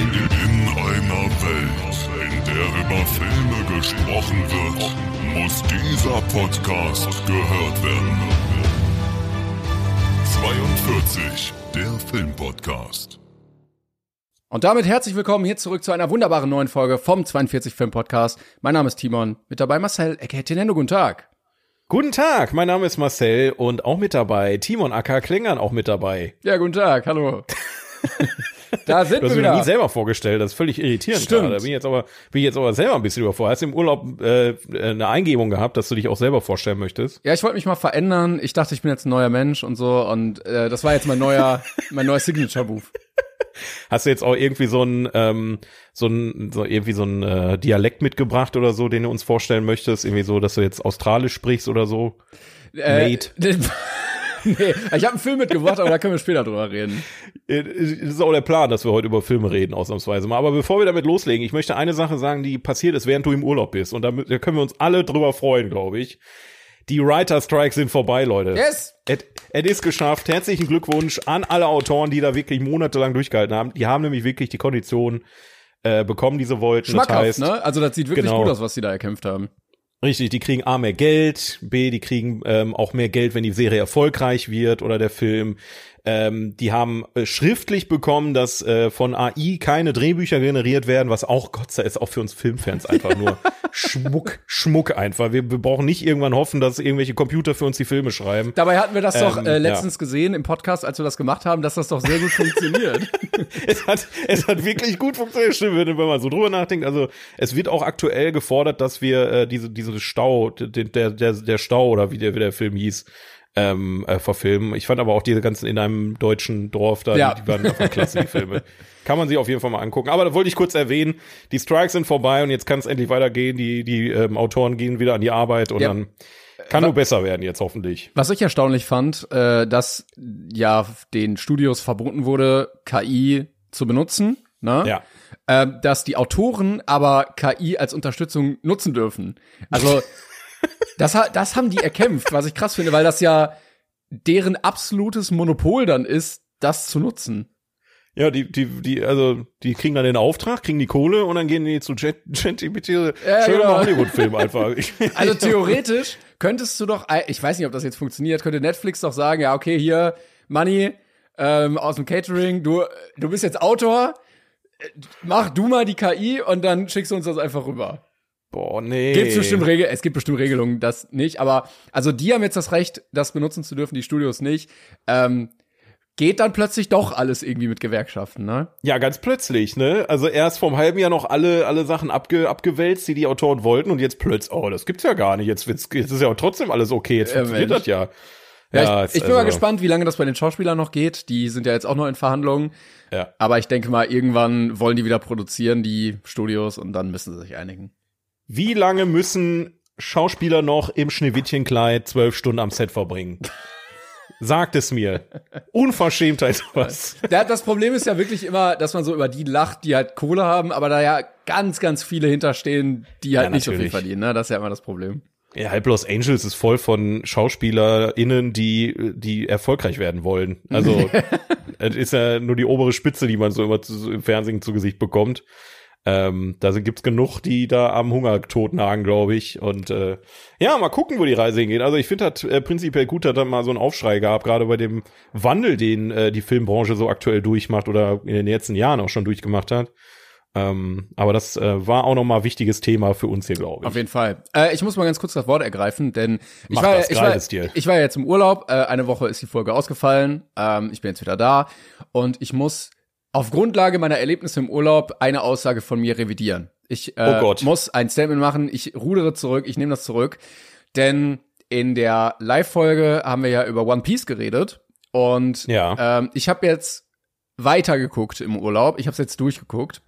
In einer Welt, in der über Filme gesprochen wird, muss dieser Podcast gehört werden. 42, der Filmpodcast. Und damit herzlich willkommen hier zurück zu einer wunderbaren neuen Folge vom 42 Film Podcast. Mein Name ist Timon, mit dabei Marcel Ecketinendo. Guten Tag. Guten Tag, mein Name ist Marcel und auch mit dabei Timon Acker Klingern auch mit dabei. Ja, guten Tag, hallo. da sind Du hast wir mir nie selber vorgestellt, das ist völlig irritierend Stimmt. gerade. Da bin ich jetzt aber bin ich jetzt aber selber ein bisschen überfordert. Hast du im Urlaub äh, eine Eingebung gehabt, dass du dich auch selber vorstellen möchtest? Ja, ich wollte mich mal verändern. Ich dachte, ich bin jetzt ein neuer Mensch und so. Und äh, das war jetzt mein neuer, mein neuer Signature-Move. Hast du jetzt auch irgendwie so ein ähm, so ein so irgendwie so ein äh, Dialekt mitgebracht oder so, den du uns vorstellen möchtest, irgendwie so, dass du jetzt australisch sprichst oder so? Äh, Mate. nee, ich habe einen Film mitgebracht, aber da können wir später drüber reden. Äh, Das ist auch der Plan, dass wir heute über Filme reden, ausnahmsweise mal. Aber bevor wir damit loslegen, ich möchte eine Sache sagen, die passiert ist, während du im Urlaub bist. Und da können wir uns alle drüber freuen, glaube ich. Die Writer Strikes sind vorbei, Leute. Yes! Es, ist geschafft. Herzlichen Glückwunsch an alle Autoren, die da wirklich monatelang durchgehalten haben. Die haben nämlich wirklich die Konditionen äh, bekommen, die sie wollten. Schmackhaft, das heißt, ne? Also das sieht wirklich Genau. gut aus, was die da erkämpft haben. Richtig, die kriegen A mehr Geld, B, die kriegen ähm, auch mehr Geld, wenn die Serie erfolgreich wird oder der Film. Ähm, die haben äh, schriftlich bekommen, dass äh, von AI keine Drehbücher generiert werden, was auch Gott sei Dank ist auch für uns Filmfans einfach nur Schmuck, Schmuck einfach. Wir, wir brauchen nicht irgendwann hoffen, dass irgendwelche Computer für uns die Filme schreiben. Dabei hatten wir das doch Ähm, äh, letztens gesehen im Podcast, als wir das gemacht haben, dass das doch sehr gut funktioniert. es hat, es hat wirklich gut funktioniert, stimmt, wenn wenn man so drüber nachdenkt. Also es wird auch aktuell gefordert, dass wir äh, diese diese Stau, den, der der der Stau oder wie der wie der Film hieß, ähm, äh, verfilmen. Ich fand aber auch diese ganzen in einem deutschen Dorf da, Ja. die, die waren einfach klasse die Filme. Kann man sich auf jeden Fall mal angucken. Aber da wollte ich kurz erwähnen, die Strikes sind vorbei und jetzt kann es endlich weitergehen. Die die ähm, Autoren gehen wieder an die Arbeit und Ja. dann kann nur besser werden jetzt hoffentlich. Was ich erstaunlich fand, äh, dass ja den Studios verboten wurde, KI zu benutzen, ne? Ja. Ähm, dass die Autoren aber KI als Unterstützung nutzen dürfen. Also das, das haben die erkämpft, was ich krass finde, weil das ja deren absolutes Monopol dann ist, das zu nutzen. Ja, die, die, die, also, die kriegen dann den Auftrag, kriegen die Kohle und dann gehen die zu ChatGPT. Ja, Schön genau. Hollywood-Film einfach. Also theoretisch könntest du doch, ich weiß nicht, ob das jetzt funktioniert, könnte Netflix doch sagen, ja, okay, hier, Money ähm, aus dem Catering, du, du bist jetzt Autor, äh, mach du mal die KI und dann schickst du uns das einfach rüber. Boah, nee. Gibt's bestimmt Regel, es gibt bestimmt Regelungen, das nicht, aber also die haben jetzt das Recht, das benutzen zu dürfen, die Studios nicht. Ähm, geht dann plötzlich doch alles irgendwie mit Gewerkschaften, ne? Ja, ganz plötzlich, ne? Also erst einem halben Jahr noch alle, alle Sachen abge, abgewälzt, die die Autoren wollten und jetzt plötzlich, oh, das gibt's ja gar nicht. Jetzt, wird's, jetzt ist ja trotzdem alles okay. Jetzt Ja, funktioniert Mensch. das ja. Ja, es- ich, ich bin mal also- gespannt, wie lange das bei den Schauspielern noch geht. Die sind ja jetzt auch noch in Verhandlungen. Ja. Aber ich denke mal, irgendwann wollen die wieder produzieren, die Studios, und dann müssen sie sich einigen. Wie lange müssen Schauspieler noch im Schneewittchenkleid zwölf Stunden am Set verbringen? Sagt es mir. Unverschämtheit was. Da- Das Problem ist ja wirklich immer, dass man so über die lacht, die halt Kohle haben, aber da ja ganz, ganz viele hinterstehen, die halt Ja, nicht so viel verdienen. Ne? Das ist ja immer das Problem. Ja, halb Los Angeles ist voll von SchauspielerInnen, die, die erfolgreich werden wollen. Also, es ist ja nur die obere Spitze, die man so immer zu, im Fernsehen zu Gesicht bekommt. Ähm, da gibt's genug, die da am Hungertod nagen, glaube ich. Und äh, ja, mal gucken, wo die Reise hingeht. Also ich finde das äh, prinzipiell gut, dass da mal so einen Aufschrei gab, gerade bei dem Wandel, den äh, die Filmbranche so aktuell durchmacht oder in den letzten Jahren auch schon durchgemacht hat. Ähm, aber das äh, war auch noch mal wichtiges Thema für uns hier, glaube ich. Auf jeden Fall. Äh, ich muss mal ganz kurz das Wort ergreifen, denn ich Mach war, das, ich, war, dir. ich war ja jetzt im Urlaub. Äh, eine Woche ist die Folge ausgefallen. Ähm, ich bin jetzt wieder da und ich muss auf Grundlage meiner Erlebnisse im Urlaub eine Aussage von mir revidieren. Ich äh, Oh muss ein Statement machen. Ich rudere zurück. Ich nehme das zurück, denn in der Live-Folge haben wir ja über One Piece geredet Und Ja. ähm, ich habe jetzt weitergeguckt im Urlaub. Ich habe es jetzt durchgeguckt.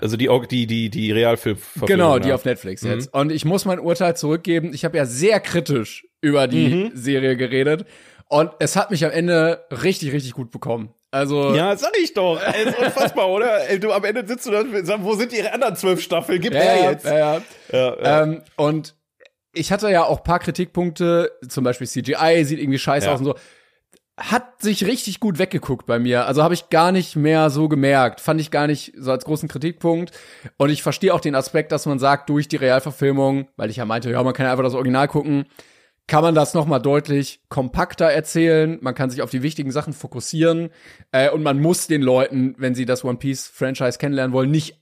Also die die die die Realfilm Genau, die auf Netflix jetzt. Und ich muss mein Urteil zurückgeben. Ich habe ja sehr kritisch über die Serie geredet. Und es hat mich am Ende richtig, richtig gut bekommen. Also, Ja, sag ich doch. Ey, ist unfassbar, oder? Ey, du am Ende sitzt du da und sagst, wo sind die anderen zwölf Staffeln? Gib ja, her jetzt. ja, ja. Ja, ja. Ähm, und ich hatte ja auch paar Kritikpunkte, zum Beispiel CGI sieht irgendwie scheiße Ja. aus und so. Hat sich richtig gut weggeguckt bei mir. Also habe ich gar nicht mehr so gemerkt. Fand ich gar nicht so als großen Kritikpunkt. Und ich verstehe auch den Aspekt, dass man sagt, durch die Realverfilmung, weil ich ja meinte, ja, man kann ja einfach das Original gucken, kann man das noch mal deutlich kompakter erzählen. Man kann sich auf die wichtigen Sachen fokussieren. Äh, und man muss den Leuten, wenn sie das One Piece Franchise kennenlernen wollen, nicht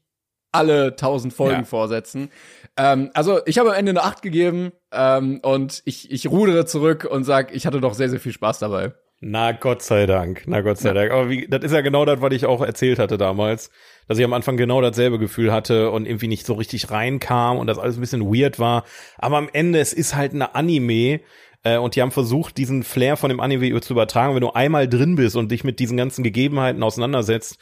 alle tausend Folgen Ja. vorsetzen. Ähm, also ich habe am Ende eine Acht gegeben ähm, und ich, ich rudere zurück und sag, ich hatte doch sehr, sehr viel Spaß dabei. Na Gott sei Dank, na Gott sei Dank. Aber wie, das ist ja genau das, was ich auch erzählt hatte damals, dass ich am Anfang genau dasselbe Gefühl hatte und irgendwie nicht so richtig reinkam und das alles ein bisschen weird war. Aber am Ende, es ist halt eine Anime äh, und die haben versucht, diesen Flair von dem Anime zu übertragen. Wenn du einmal drin bist und dich mit diesen ganzen Gegebenheiten auseinandersetzt,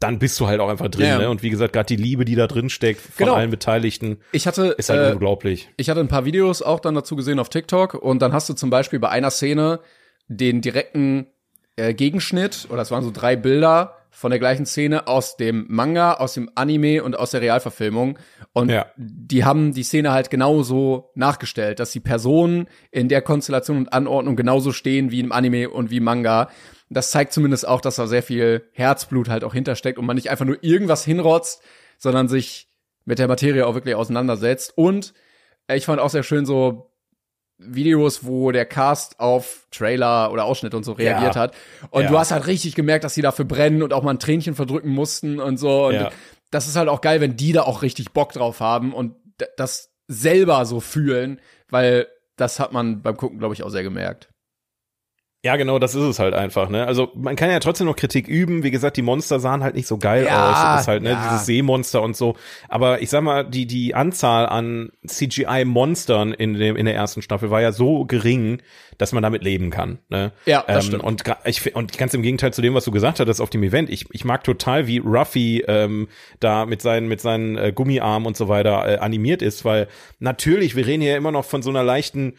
dann bist du halt auch einfach drin. Ja. Ne? Und wie gesagt, gerade die Liebe, die da drin steckt von Genau. allen Beteiligten, Ich hatte, ist halt äh, unglaublich. ich hatte ein paar Videos auch dann dazu gesehen auf TikTok und dann hast du zum Beispiel bei einer Szene den direkten äh, Gegenschnitt oder es waren so drei Bilder von der gleichen Szene aus dem Manga, aus dem Anime und aus der Realverfilmung. Und Ja. die haben die Szene halt genauso nachgestellt, dass die Personen in der Konstellation und Anordnung genauso stehen wie im Anime und wie im Manga. Das zeigt zumindest auch, dass da sehr viel Herzblut halt auch hintersteckt und man nicht einfach nur irgendwas hinrotzt, sondern sich mit der Materie auch wirklich auseinandersetzt. Und äh, ich fand auch sehr schön so Videos, wo der Cast auf Trailer oder Ausschnitte und so reagiert Ja. hat. Und Ja. du hast halt richtig gemerkt, dass die dafür brennen und auch mal ein Tränchen verdrücken mussten und so. Und Ja. das ist halt auch geil, wenn die da auch richtig Bock drauf haben und das selber so fühlen, weil das hat man beim Gucken, glaube ich, auch sehr gemerkt. Ja, genau, das ist es halt einfach, ne? Also man kann ja trotzdem noch Kritik üben. Wie gesagt, die Monster sahen halt nicht so geil Ja, aus. Das ist halt, ne, ja. dieses Seemonster und so. Aber ich sag mal, die, die Anzahl an CGI-Monstern in, dem, in der ersten Staffel war ja so gering, dass man damit leben kann. Ne? Ja, das stimmt. Und, ich, und ganz im Gegenteil zu dem, was du gesagt hattest auf dem Event. Ich, ich mag total, wie Ruffy ähm, da mit seinen, mit seinen äh, Gummiarmen und so weiter äh, animiert ist, weil natürlich, wir reden hier immer noch von so einer leichten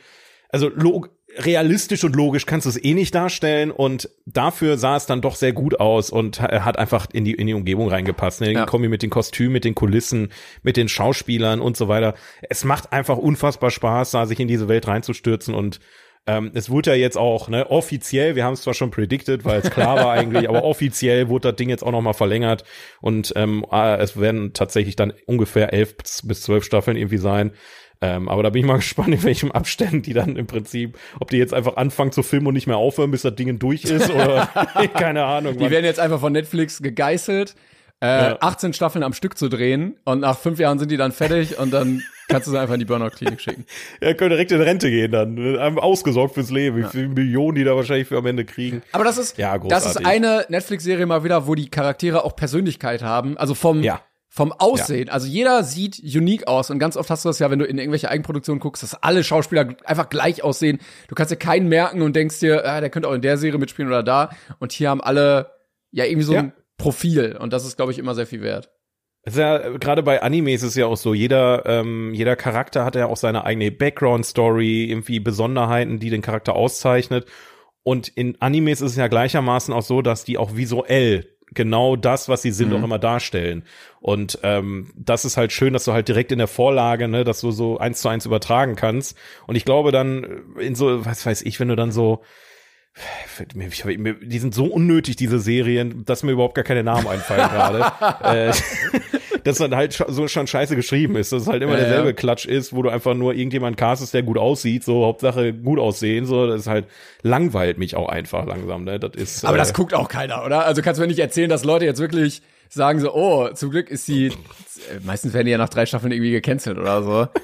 also log realistisch und logisch kannst du es eh nicht darstellen und dafür sah es dann doch sehr gut aus und ha- hat einfach in die in die Umgebung reingepasst. Ne? Ja. Kombi mit den Kostümen, mit den Kulissen, mit den Schauspielern und so weiter. Es macht einfach unfassbar Spaß, da sich in diese Welt reinzustürzen und ähm, es wurde ja jetzt auch ne, offiziell, wir haben es zwar schon predicted, weil es klar war eigentlich, aber offiziell wurde das Ding jetzt auch noch mal verlängert und ähm, äh, es werden tatsächlich dann ungefähr elf bis zwölf Staffeln irgendwie sein. Ähm, aber da bin ich mal gespannt, in welchem Abstand die dann im Prinzip, ob die jetzt einfach anfangen zu filmen und nicht mehr aufhören, bis das Ding durch ist oder keine Ahnung. Die Mann. werden jetzt einfach von Netflix gegeißelt, äh, Ja. 18 Staffeln am Stück zu drehen und nach fünf Jahren sind die dann fertig und dann kannst du sie einfach in die Burnout-Klinik schicken. Ja, können direkt in Rente gehen dann. Ausgesorgt fürs Leben. Wie viele Millionen die da wahrscheinlich für am Ende kriegen. Aber das ist, Ja, das ist eine Netflix-Serie mal wieder, wo die Charaktere auch Persönlichkeit haben. Also vom, Ja. Vom Aussehen. Also jeder sieht unique aus. Und ganz oft hast du das ja, wenn du in irgendwelche Eigenproduktionen guckst, dass alle Schauspieler einfach gleich aussehen. Du kannst dir keinen merken und denkst dir, ah, der könnte auch in der Serie mitspielen oder da. Und hier haben alle ja irgendwie so Ja. ein Profil. Und das ist, glaube ich, immer sehr viel wert. Es ist ja, gerade bei Animes ist es ja auch so, jeder, ähm, jeder Charakter hat ja auch seine eigene Background-Story, irgendwie Besonderheiten, die den Charakter auszeichnet. Und in Animes ist es ja gleichermaßen auch so, dass die auch visuell genau das, was sie sind, auch immer darstellen. Und ähm, das ist halt schön, dass du halt direkt in der Vorlage, ne, dass du so eins zu eins übertragen kannst. Und ich glaube dann in so, was weiß ich, wenn du dann so die sind so unnötig, diese Serien, dass mir überhaupt gar keine Namen einfallen gerade. äh, dass dann halt so schon scheiße geschrieben ist, dass es halt immer Ja, derselbe ja. Klatsch ist, wo du einfach nur irgendjemand castest, der gut aussieht, so Hauptsache gut aussehen, so, das ist halt, langweilt mich auch einfach langsam, ne, das ist. Aber äh, das guckt auch keiner, oder? Also kannst du mir nicht erzählen, dass Leute jetzt wirklich sagen so, oh, zum Glück ist sie, äh, meistens werden die ja nach drei Staffeln irgendwie gecancelt oder so.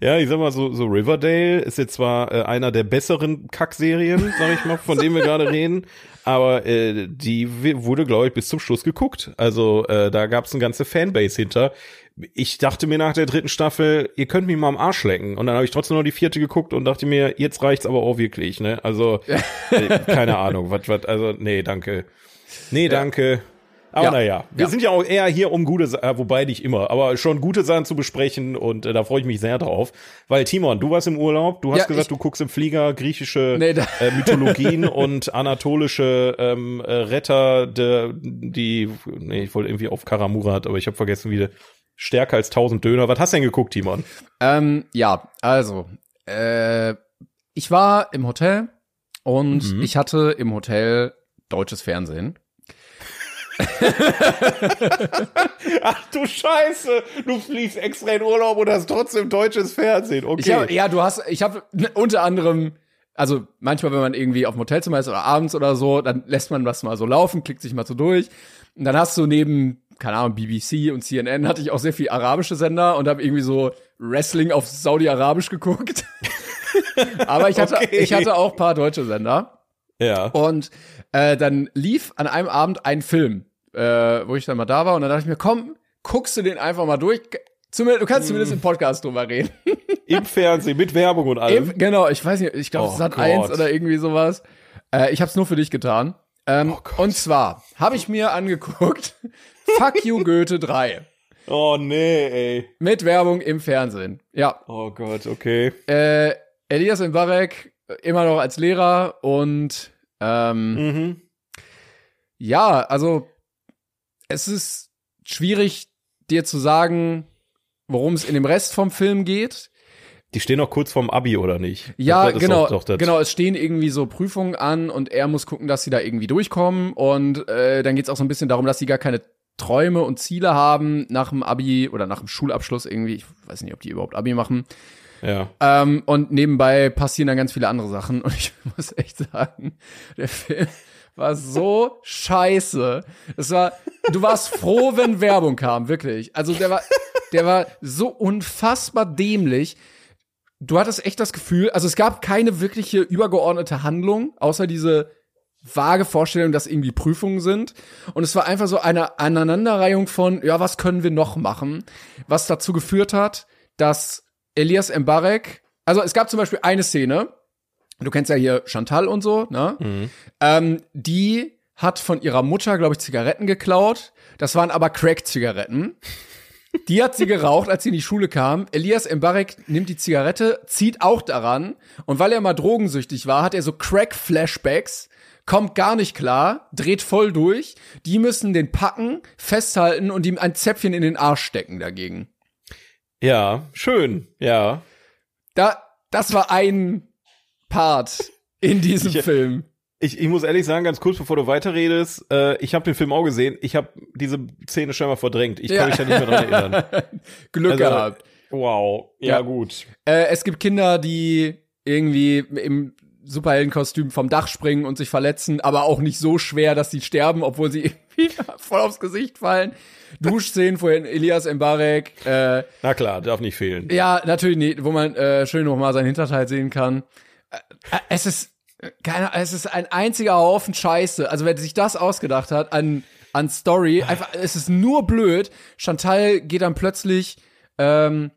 Ja, ich sag mal so, so Riverdale ist jetzt zwar äh, einer der besseren Kackserien, sag ich mal, von denen wir gerade reden, aber äh, die wurde, glaube ich, bis zum Schluss geguckt. Also äh, da gab es eine ganze Fanbase hinter. Ich dachte mir nach der dritten Staffel, ihr könnt mich mal am Arsch lecken. Und dann habe ich trotzdem noch die vierte geguckt und dachte mir, jetzt reicht's aber auch wirklich, ne? Also, äh, keine Ahnung, was, was, also, nee, danke. Nee, danke. Aber Ja. naja, wir Ja. sind ja auch eher hier, um gute, äh, wobei nicht immer, aber schon gute Sachen zu besprechen und äh, da freue ich mich sehr drauf. Weil Timon, du warst im Urlaub, du hast Ja, gesagt, du guckst im Flieger griechische Nee, äh, Mythologien und anatolische ähm, äh, Retter, de, die, nee, ich wollte irgendwie auf Karamurat, aber ich habe vergessen, wie stärker als 1000 Döner. Was hast du denn geguckt, Timon? Ähm, ja, also, äh, ich war im Hotel und Mhm. ich hatte im Hotel deutsches Fernsehen. Ach du Scheiße, du fliegst extra in Urlaub und hast trotzdem deutsches Fernsehen. Okay. Hab, ja, du hast, ich habe unter anderem, also manchmal, wenn man irgendwie auf dem Hotelzimmer ist oder abends oder so, dann lässt man das mal so laufen, klickt sich mal so durch. Und dann hast du neben, keine Ahnung, BBC und CNN hatte ich auch sehr viel arabische Sender und habe irgendwie so Wrestling auf Saudi-Arabisch geguckt. Aber ich hatte, Okay. ich hatte auch paar deutsche Sender. ja. Und äh, dann lief an einem Abend ein Film, äh, wo ich dann mal da war. Und dann dachte ich mir, komm, guckst du den einfach mal durch. Zumindest, du kannst Mhm. zumindest im Podcast drüber reden. Im Fernsehen mit Werbung und allem. Eben, genau, ich weiß nicht, ich glaube, Oh es hat Gott. eins oder irgendwie sowas. Äh, ich habe es nur für dich getan. Ähm, Oh und zwar habe ich mir angeguckt Fuck You Goethe 3 Oh nee, ey. mit Werbung im Fernsehen. Ja, Oh Gott, okay. äh, Elias Mbarek immer noch als Lehrer und ähm, Mhm. ja, also es ist schwierig dir zu sagen, worum es in dem Rest vom Film geht. Die stehen noch kurz vorm Abi, oder nicht? Ja, genau, Doch, genau. Es stehen irgendwie so Prüfungen an und er muss gucken, dass sie da irgendwie durchkommen. Und äh, dann geht's auch so ein bisschen darum, dass sie gar keine Träume und Ziele haben nach dem Abi oder nach dem Schulabschluss irgendwie. Ich weiß nicht, ob die überhaupt Abi machen. Ja. Ähm, und nebenbei passieren dann ganz viele andere Sachen. Und ich muss echt sagen, der Film war so scheiße. Es war, du warst froh, wenn Werbung kam, wirklich. Also der war, der war so unfassbar dämlich. Du hattest echt das Gefühl, also es gab keine wirkliche übergeordnete Handlung, außer diese vage Vorstellung, dass irgendwie Prüfungen sind. Und es war einfach so eine Aneinanderreihung von, ja, was können wir noch machen? Was dazu geführt hat, dass Elias Mbarek, also es gab zum Beispiel eine Szene, du kennst ja hier Chantal und so, ne? Ähm, die hat von ihrer Mutter, glaube ich, Zigaretten geklaut. Das waren aber Crack-Zigaretten. Die hat sie geraucht, als sie in die Schule kam. Elias Mbarek nimmt die Zigarette, zieht auch daran. Und weil er mal drogensüchtig war, hat er so Crack-Flashbacks, kommt gar nicht klar, dreht voll durch. Die müssen den packen, festhalten und ihm ein Zäpfchen in den Arsch stecken dagegen. Ja, schön. Ja. Da, das war ein Part in diesem Ich- Film. Ich, ich muss ehrlich sagen, ganz kurz bevor du weiterredest, äh, ich habe den Film auch gesehen. Ich habe diese Szene scheinbar verdrängt. Ich kann Ja. mich da nicht mehr dran erinnern. Glück Also, gehabt. Wow. Ja, Ja. gut. Äh, es gibt Kinder, die irgendwie im Superheldenkostüm vom Dach springen und sich verletzen, aber auch nicht so schwer, dass sie sterben, obwohl sie voll aufs Gesicht fallen. Duschszenen vorhin Elias Mbarek. Äh, Na klar, darf nicht fehlen. ja, natürlich nicht, wo man äh, schön noch mal sein Hinterteil sehen kann. Äh, es ist keine, es ist ein einziger Haufen Scheiße. Also wer sich das ausgedacht hat an an Story, einfach, es ist nur blöd. Chantal geht dann plötzlich ähm,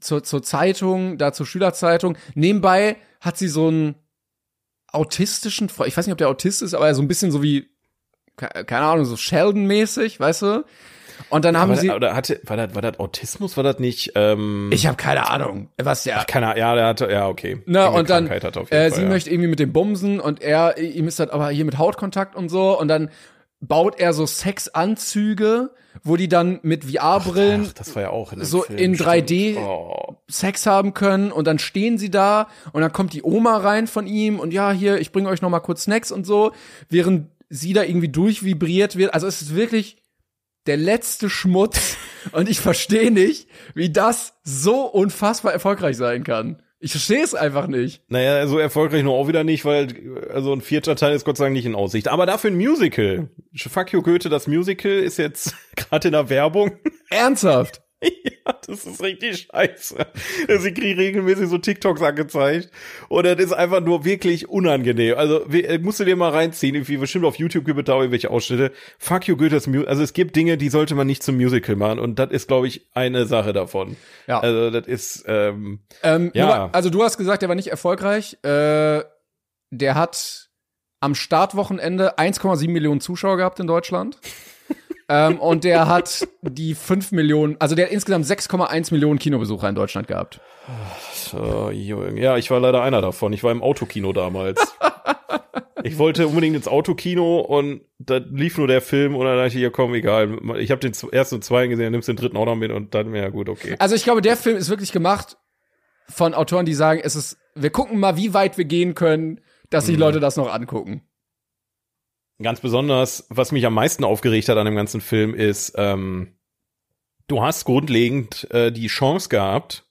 zur, zur Zeitung, da zur Schülerzeitung. Nebenbei hat sie so einen autistischen, ich weiß nicht, ob der Autist ist, aber so ein bisschen so wie, ke- keine Ahnung, so Sheldon-mäßig, weißt du? Und dann haben War, sie, das, oder hatte, war, das, war das Autismus? War das nicht? Ähm, ich habe keine Ahnung, was der, keine Ahnung. Ja, der hatte, ja, okay. Na, und dann, Krankheit hat er auf jeden äh, Fall, sie ja. möchte irgendwie mit dem Bumsen und er, ihm ist das aber hier mit Hautkontakt und so und dann baut er so Sexanzüge, wo die dann mit VR-Brillen Ach, das war ja auch in dem so Film, in stimmt. 3D Oh. Sex haben können und dann stehen sie da und dann kommt die Oma rein von ihm und ja, hier, ich bringe euch noch mal kurz Snacks und so, während sie da irgendwie durchvibriert wird. Also es ist wirklich der letzte Schmutz und ich verstehe nicht, wie das so unfassbar erfolgreich sein kann. Ich verstehe es einfach nicht. Naja, so erfolgreich nur auch wieder nicht, weil also ein vierter Teil ist Gott sei Dank nicht in Aussicht. Aber dafür ein Musical. Fuck you Goethe, das Musical ist jetzt gerade in der Werbung. Ernsthaft. ja, Das ist richtig scheiße. Sie kriegen regelmäßig so TikToks angezeigt. Und das ist einfach nur wirklich unangenehm. Also, wie- musst du dir mal reinziehen. Wie bestimmt auf YouTube gibt es da irgendwelche Ausschnitte. Fuck you, Goethes Musical. Also, es gibt Dinge, die sollte man nicht zum Musical machen. Und das ist, glaube ich, eine Sache davon. Ja. Also, das ist, ähm, Ähm, Ja. mal- also du hast gesagt, der war nicht erfolgreich. Äh, der hat am Startwochenende 1,7 Millionen Zuschauer gehabt in Deutschland. Ähm, und der hat die 5 Millionen, also der hat insgesamt 6,1 Millionen Kinobesucher in Deutschland gehabt. Oh, Junge. ja, ich war leider einer davon. Ich war im Autokino damals. ich wollte unbedingt ins Autokino und da lief nur der Film und dann dachte ich, ja komm, egal. Ich habe den ersten und zweiten gesehen, dann nimmst du den dritten auch noch mit und dann, ja gut, okay. Also ich glaube, der Film ist wirklich gemacht von Autoren, die sagen, es ist, wir gucken mal, wie weit wir gehen können, dass Mhm. sich Leute das noch angucken. Ganz besonders, was mich am meisten aufgeregt hat an dem ganzen Film ist, ähm, du hast grundlegend äh, die Chance gehabt,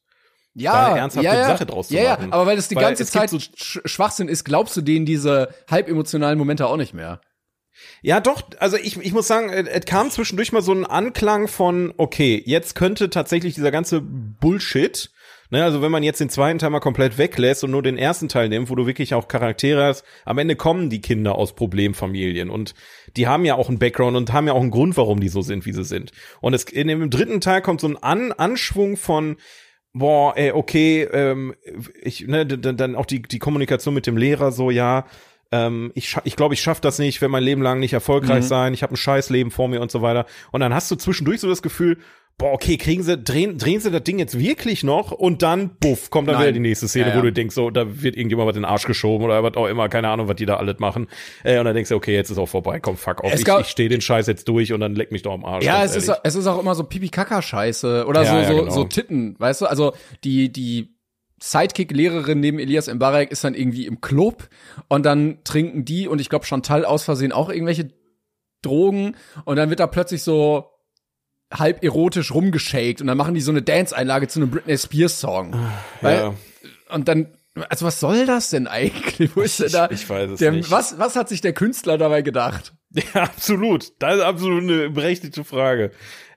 Da eine ernsthafte Sache draus zu ja, machen. Ja, aber weil das die Weil ganze Zeit so- Sch Schwachsinn ist, glaubst du denen diese halb emotionalen Momente auch nicht mehr? Ja, doch, also ich, ich muss sagen, es es kam zwischendurch mal so ein Anklang von, okay, jetzt könnte tatsächlich dieser ganze Bullshit, ne, also wenn man jetzt den zweiten Teil mal komplett weglässt und nur den ersten Teil nimmt, wo du wirklich auch Charaktere hast, am Ende kommen die Kinder aus Problemfamilien und die haben ja auch einen Background und haben ja auch einen Grund, warum die so sind, wie sie sind. Und es, in dem dritten Teil kommt so ein An Anschwung von, boah, ey, okay, ähm, ich, ne, dann auch die, die Kommunikation mit dem Lehrer so, ja, ähm, ich, scha- ich glaube, ich schaffe das nicht, wenn mein Leben lang nicht erfolgreich sein, ich habe ein scheiß Leben vor mir und so weiter. Und dann hast du zwischendurch so das Gefühl, boah, okay, kriegen sie, drehen, drehen sie das Ding jetzt wirklich noch und dann, buff, kommt dann Nein. wieder die nächste Szene, Ja, ja. wo du denkst, so, da wird irgendjemand was in den Arsch geschoben oder was auch immer, keine Ahnung, was die da alles machen. Äh, und dann denkst du, okay, jetzt ist auch vorbei, komm, fuck off, ich, ich stehe den Scheiß jetzt durch und dann leck mich doch am Arsch. Ja, es ist, es ist auch immer so Pipi-Kaka-Scheiße oder Ja, so, so, genau. so Titten, weißt du? Also die, die Sidekick-Lehrerin neben Elias Mbarek ist dann irgendwie im Club und dann trinken die und ich glaube Chantal aus Versehen auch irgendwelche Drogen und dann wird da plötzlich so halb erotisch rumgeschakt und dann machen die so eine Dance-Einlage zu einem Britney Spears-Song. Weil- ja. Und dann, also was soll das denn eigentlich? Wo ist denn da? Ich- ich weiß es der, nicht. Was, was hat sich der Künstler dabei gedacht? Ja, absolut. Das ist absolut eine berechtigte Frage.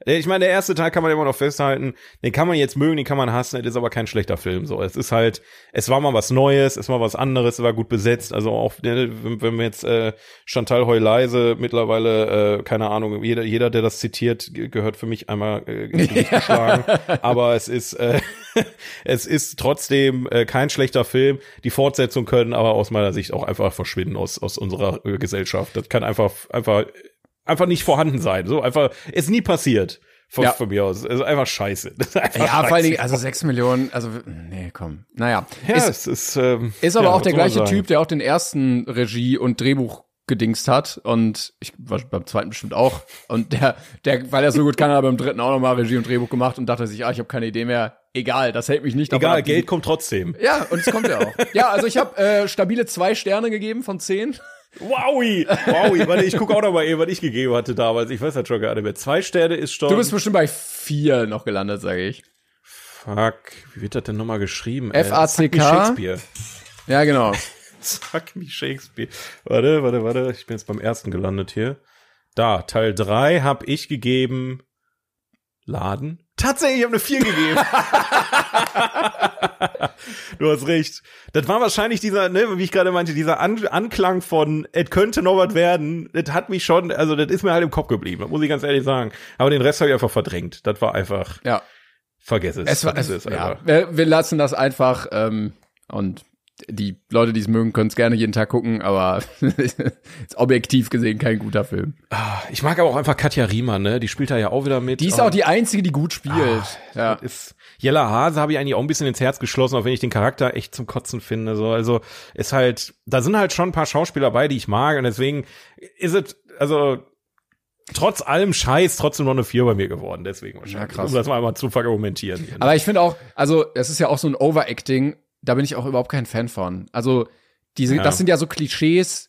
Ich meine, der erste Teil kann man immer noch festhalten. Den kann man jetzt mögen, den kann man hassen. Das ist aber kein schlechter Film. So, es ist halt, es war mal was Neues, es war was anderes, es war gut besetzt. Also auch, ne, wenn, wenn wir jetzt äh, Chantal Heuleise mittlerweile, äh, keine Ahnung, jeder, jeder, der das zitiert, ge- gehört für mich einmal äh, geschlagen. Aber es ist, äh, es ist trotzdem äh, kein schlechter Film. Die Fortsetzungen können aber aus meiner Sicht auch einfach verschwinden aus aus unserer äh, Gesellschaft. Das kann einfach einfach einfach nicht vorhanden sein. So einfach ist nie passiert. Von, Ja. von mir aus. Also einfach scheiße. Einfach Ja, vor allen Dingen, also sechs Millionen, also, nee, komm. Naja. ja, ist, es ist, ähm, ist aber ja, auch der gleiche? Typ, der auch den ersten Regie- und Drehbuch gedingst hat und ich war beim zweiten bestimmt auch und der der weil er so gut kann hat er beim dritten auch nochmal Regie und Drehbuch gemacht und dachte sich ah ich habe keine Idee mehr egal das hält mich nicht Egal, ab, Geld kommt trotzdem. ja und es kommt ja auch ja also ich habe äh, stabile zwei Sterne gegeben von zehn Wowi! Wowi! Warte, ich gucke auch noch mal eben, was ich gegeben hatte damals. Ich weiß das schon gar nicht mehr. Zwei Sterne ist schon. du bist bestimmt bei vier noch gelandet sage ich Fuck, wie wird das denn nochmal geschrieben? F-A-C-K? Shakespeare. ja genau Zack wie Shakespeare. Warte, warte, warte. Ich bin jetzt beim ersten gelandet hier. Da, Teil drei habe ich gegeben. Laden? Tatsächlich, ich habe eine 4 gegeben. du hast recht. Das war wahrscheinlich dieser, ne, wie ich gerade meinte, dieser An Anklang von, es könnte noch was werden. Das hat mich schon, also das ist mir halt im Kopf geblieben, das muss ich ganz ehrlich sagen. Aber den Rest habe ich einfach verdrängt. Das war einfach, ja vergess es. Es war, vergiss es, es ja, einfach. wir, wir lassen das einfach ähm, und die Leute, die es mögen, können es gerne jeden Tag gucken, aber ist objektiv gesehen kein guter Film. Ich mag aber auch einfach Katja Riemann, ne? Die spielt da ja auch wieder mit. Die ist auch die einzige, die gut spielt. ja. Das ist Jella Hase habe ich eigentlich auch ein bisschen ins Herz geschlossen, auch wenn ich den Charakter echt zum Kotzen finde. So, also ist halt, da sind halt schon ein paar Schauspieler bei, die ich mag und deswegen ist es, also trotz allem Scheiß trotzdem noch eine Vier bei mir geworden. Deswegen wahrscheinlich, krass. um das mal einmal zu verargumentieren. ne? Aber ich finde auch, also es ist ja auch so ein Overacting, da bin ich auch überhaupt kein Fan von. Also diese, Ja. das sind ja so Klischees,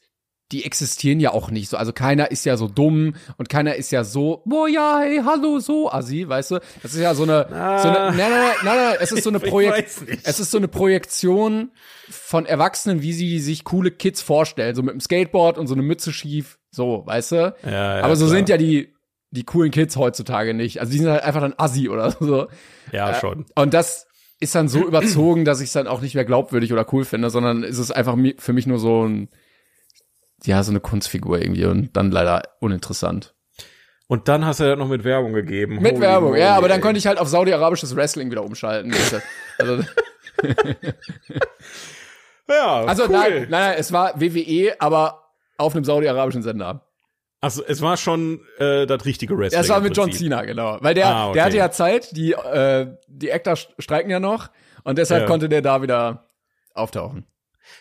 die existieren ja auch nicht so. Also keiner ist ja so dumm und keiner ist ja so, boah ja, hey, hallo, so assi, weißt du? Das ist ja so eine, so eine nein, nein, nein, nein, es ist so eine Projekt, es ist so eine Projektion von Erwachsenen, wie sie sich coole Kids vorstellen, so mit dem Skateboard und so eine Mütze schief, so, weißt du? Ja, ja, Aber so klar. sind ja die die coolen Kids heutzutage nicht. Also die sind halt einfach dann assi oder so. Ja, schon. Und das ist dann so überzogen, dass ich es dann auch nicht mehr glaubwürdig oder cool finde, sondern ist es einfach für mich nur so ein, ja, so eine Kunstfigur irgendwie und dann leider uninteressant. Und dann hast du ja noch mit Werbung gegeben. Mit Holy Werbung, moly, ja, aber dann ey. konnte ich halt auf saudi-arabisches Wrestling wieder umschalten. Also, Ja, also cool. nein, nein, nein, es war WWE, aber auf einem saudi-arabischen Sender. Also es war schon äh, das richtige Wrestling. Ja, es war mit John. Cena, genau. Weil der, Ah, okay. der hatte ja Zeit, die, äh, die Actor streiken ja noch und deshalb Ja. konnte der da wieder auftauchen.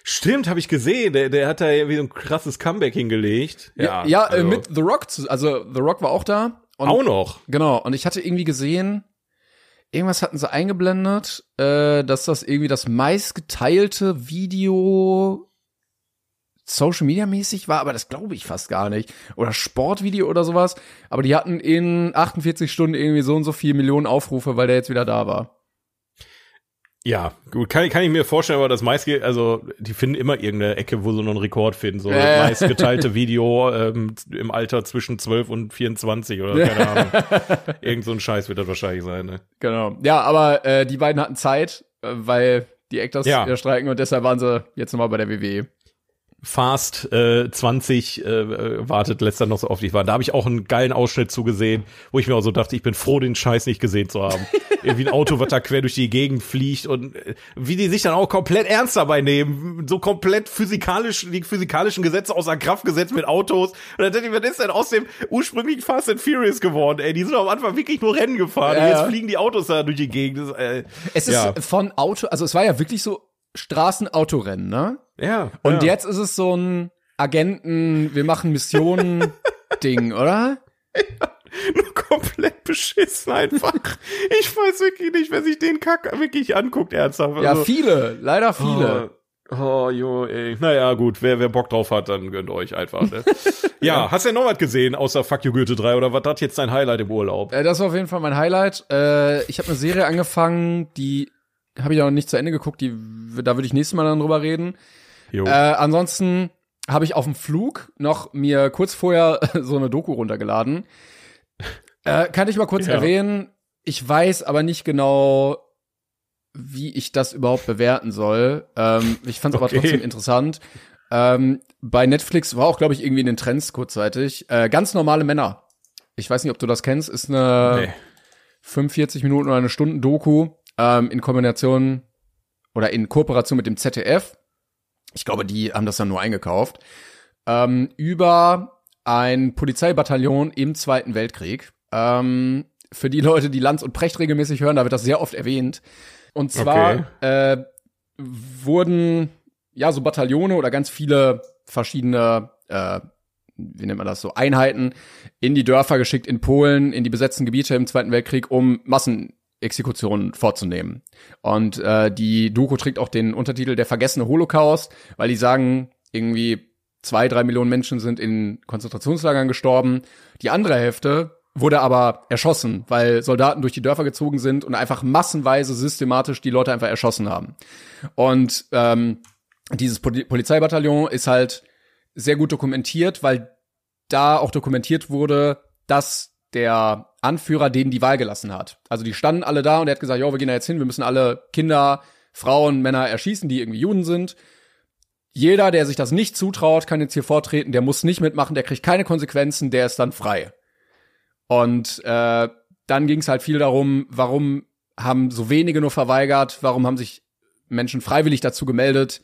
Stimmt, habe ich gesehen. Der, der hat da ja wie so ein krasses Comeback hingelegt. Ja, ja äh, also- mit The Rock, zu- also The Rock war auch da. Und, auch noch. Genau, und ich hatte irgendwie gesehen, irgendwas hatten sie eingeblendet, äh, dass das irgendwie das meistgeteilte Video Social Media mäßig war, aber das glaube ich fast gar nicht. Oder Sportvideo oder sowas. Aber die hatten in 48 Stunden irgendwie so und so viele Millionen Aufrufe, weil der jetzt wieder da war. Ja, gut, kann, kann ich mir vorstellen, aber das meiste, also die finden immer irgendeine Ecke, wo sie noch einen Rekord finden. So Ja, das ja. meistgeteilte Video ähm, im Alter zwischen 12 und 24 oder keine Ahnung. Irgend so ein Scheiß wird das wahrscheinlich sein, ne? Genau. Ja, aber äh, die beiden hatten Zeit, äh, weil die Actors Ja. streiken und deshalb waren sie jetzt nochmal bei der. WWE. Fast äh, 20 äh, wartet letzter noch so auf dich war. Da habe ich auch einen geilen Ausschnitt zugesehen, wo ich mir auch so dachte, ich bin froh, den Scheiß nicht gesehen zu haben. Irgendwie ein Auto, was da quer durch die Gegend fliegt und äh, wie die sich dann auch komplett ernst dabei nehmen, so komplett physikalisch, die physikalischen Gesetze außer Kraft gesetzt mit Autos. Und dann dachte ich, was ist denn aus dem ursprünglichen Fast and Furious geworden? Ey, die sind am Anfang wirklich nur Rennen gefahren. Ja, und jetzt fliegen die Autos da durch die Gegend. Das, äh, Es ist ja. von Auto, also es war ja wirklich so Straßenautorennen, ne? ja. Und ja. jetzt ist es so ein Agenten, wir machen Missionen Ding, oder? nur komplett beschissen einfach. Ich weiß wirklich nicht, wer sich den Kack wirklich anguckt, ernsthaft. Ja, Also, viele, leider viele. Oh, oh jo, ey. Naja, gut, wer, wer Bock drauf hat, dann gönnt euch einfach. Ne? ja, hast du denn noch was gesehen, außer Fuck You Goethe 3 oder was hat jetzt dein Highlight im Urlaub? Äh, das war auf jeden Fall mein Highlight. Äh, ich habe eine Serie angefangen, die habe ich auch noch nicht zu Ende geguckt, die da würde ich nächstes Mal dann drüber reden. Jo. Äh, ansonsten habe ich auf dem Flug noch mir kurz vorher so eine Doku runtergeladen. Äh, kann ich mal kurz Ja. erwähnen. Ich weiß aber nicht genau, wie ich das überhaupt bewerten soll. Ähm, ich fand es Okay. aber trotzdem interessant. Ähm, bei Netflix war auch, glaube ich, irgendwie in den Trends kurzzeitig. Äh, ganz normale Männer. Ich weiß nicht, ob du das kennst. Ist eine Nee. 45 Minuten oder eine Stunden Doku ähm, in Kombination oder in Kooperation mit dem ZDF. Ich glaube, die haben das dann nur eingekauft. Ähm, über ein Polizeibataillon im Zweiten Weltkrieg. Ähm, für die Leute, die Lanz und Precht regelmäßig hören, da wird das sehr oft erwähnt. Und zwar äh, wurden ja so Bataillone oder ganz viele verschiedene, äh, wie nennt man das so, Einheiten in die Dörfer geschickt in Polen, in die besetzten Gebiete im Zweiten Weltkrieg, um Massenexekutionen vorzunehmen. Und äh, die Doku trägt auch den Untertitel Der vergessene Holocaust, weil die sagen, irgendwie zwei, drei Millionen Menschen sind in Konzentrationslagern gestorben. Die andere Hälfte wurde aber erschossen, weil Soldaten durch die Dörfer gezogen sind und einfach massenweise systematisch die Leute einfach erschossen haben. Und ähm, dieses Poli Polizeibataillon ist halt sehr gut dokumentiert, weil da auch dokumentiert wurde, dass der Anführer denen die Wahl gelassen hat. Also die standen alle da und er hat gesagt, jo, wir gehen da jetzt hin, wir müssen alle Kinder, Frauen, Männer erschießen, die irgendwie Juden sind. Jeder, der sich das nicht zutraut, kann jetzt hier vortreten, der muss nicht mitmachen, der kriegt keine Konsequenzen, der ist dann frei. Und äh, dann ging es halt viel darum, warum haben so wenige nur verweigert, warum haben sich Menschen freiwillig dazu gemeldet,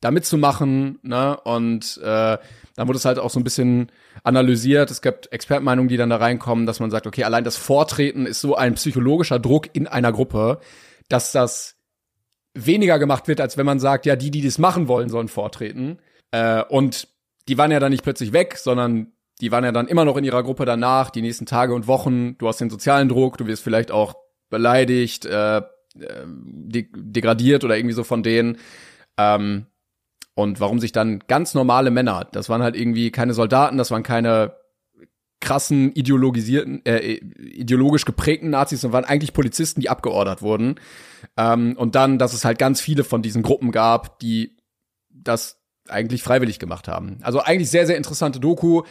da mitzumachen, ne? Und äh, dann wurde es halt auch so ein bisschen analysiert. Es gibt Expertenmeinungen, die dann da reinkommen, dass man sagt, okay, allein das Vortreten ist so ein psychologischer Druck in einer Gruppe, dass das weniger gemacht wird, als wenn man sagt, ja, die, die das machen wollen, sollen vortreten. Äh, und die waren ja dann nicht plötzlich weg, sondern die waren ja dann immer noch in ihrer Gruppe danach, die nächsten Tage und Wochen. Du hast den sozialen Druck, du wirst vielleicht auch beleidigt, äh, äh, de degradiert oder irgendwie so von denen. Ähm, und warum sich dann ganz normale Männer, das waren halt irgendwie keine Soldaten, das waren keine krassen ideologisierten, äh, ideologisch geprägten Nazis, sondern waren eigentlich Polizisten, die abgeordert wurden. Ähm, und dann, dass es halt ganz viele von diesen Gruppen gab, die das eigentlich freiwillig gemacht haben. Also eigentlich sehr, sehr interessante Doku.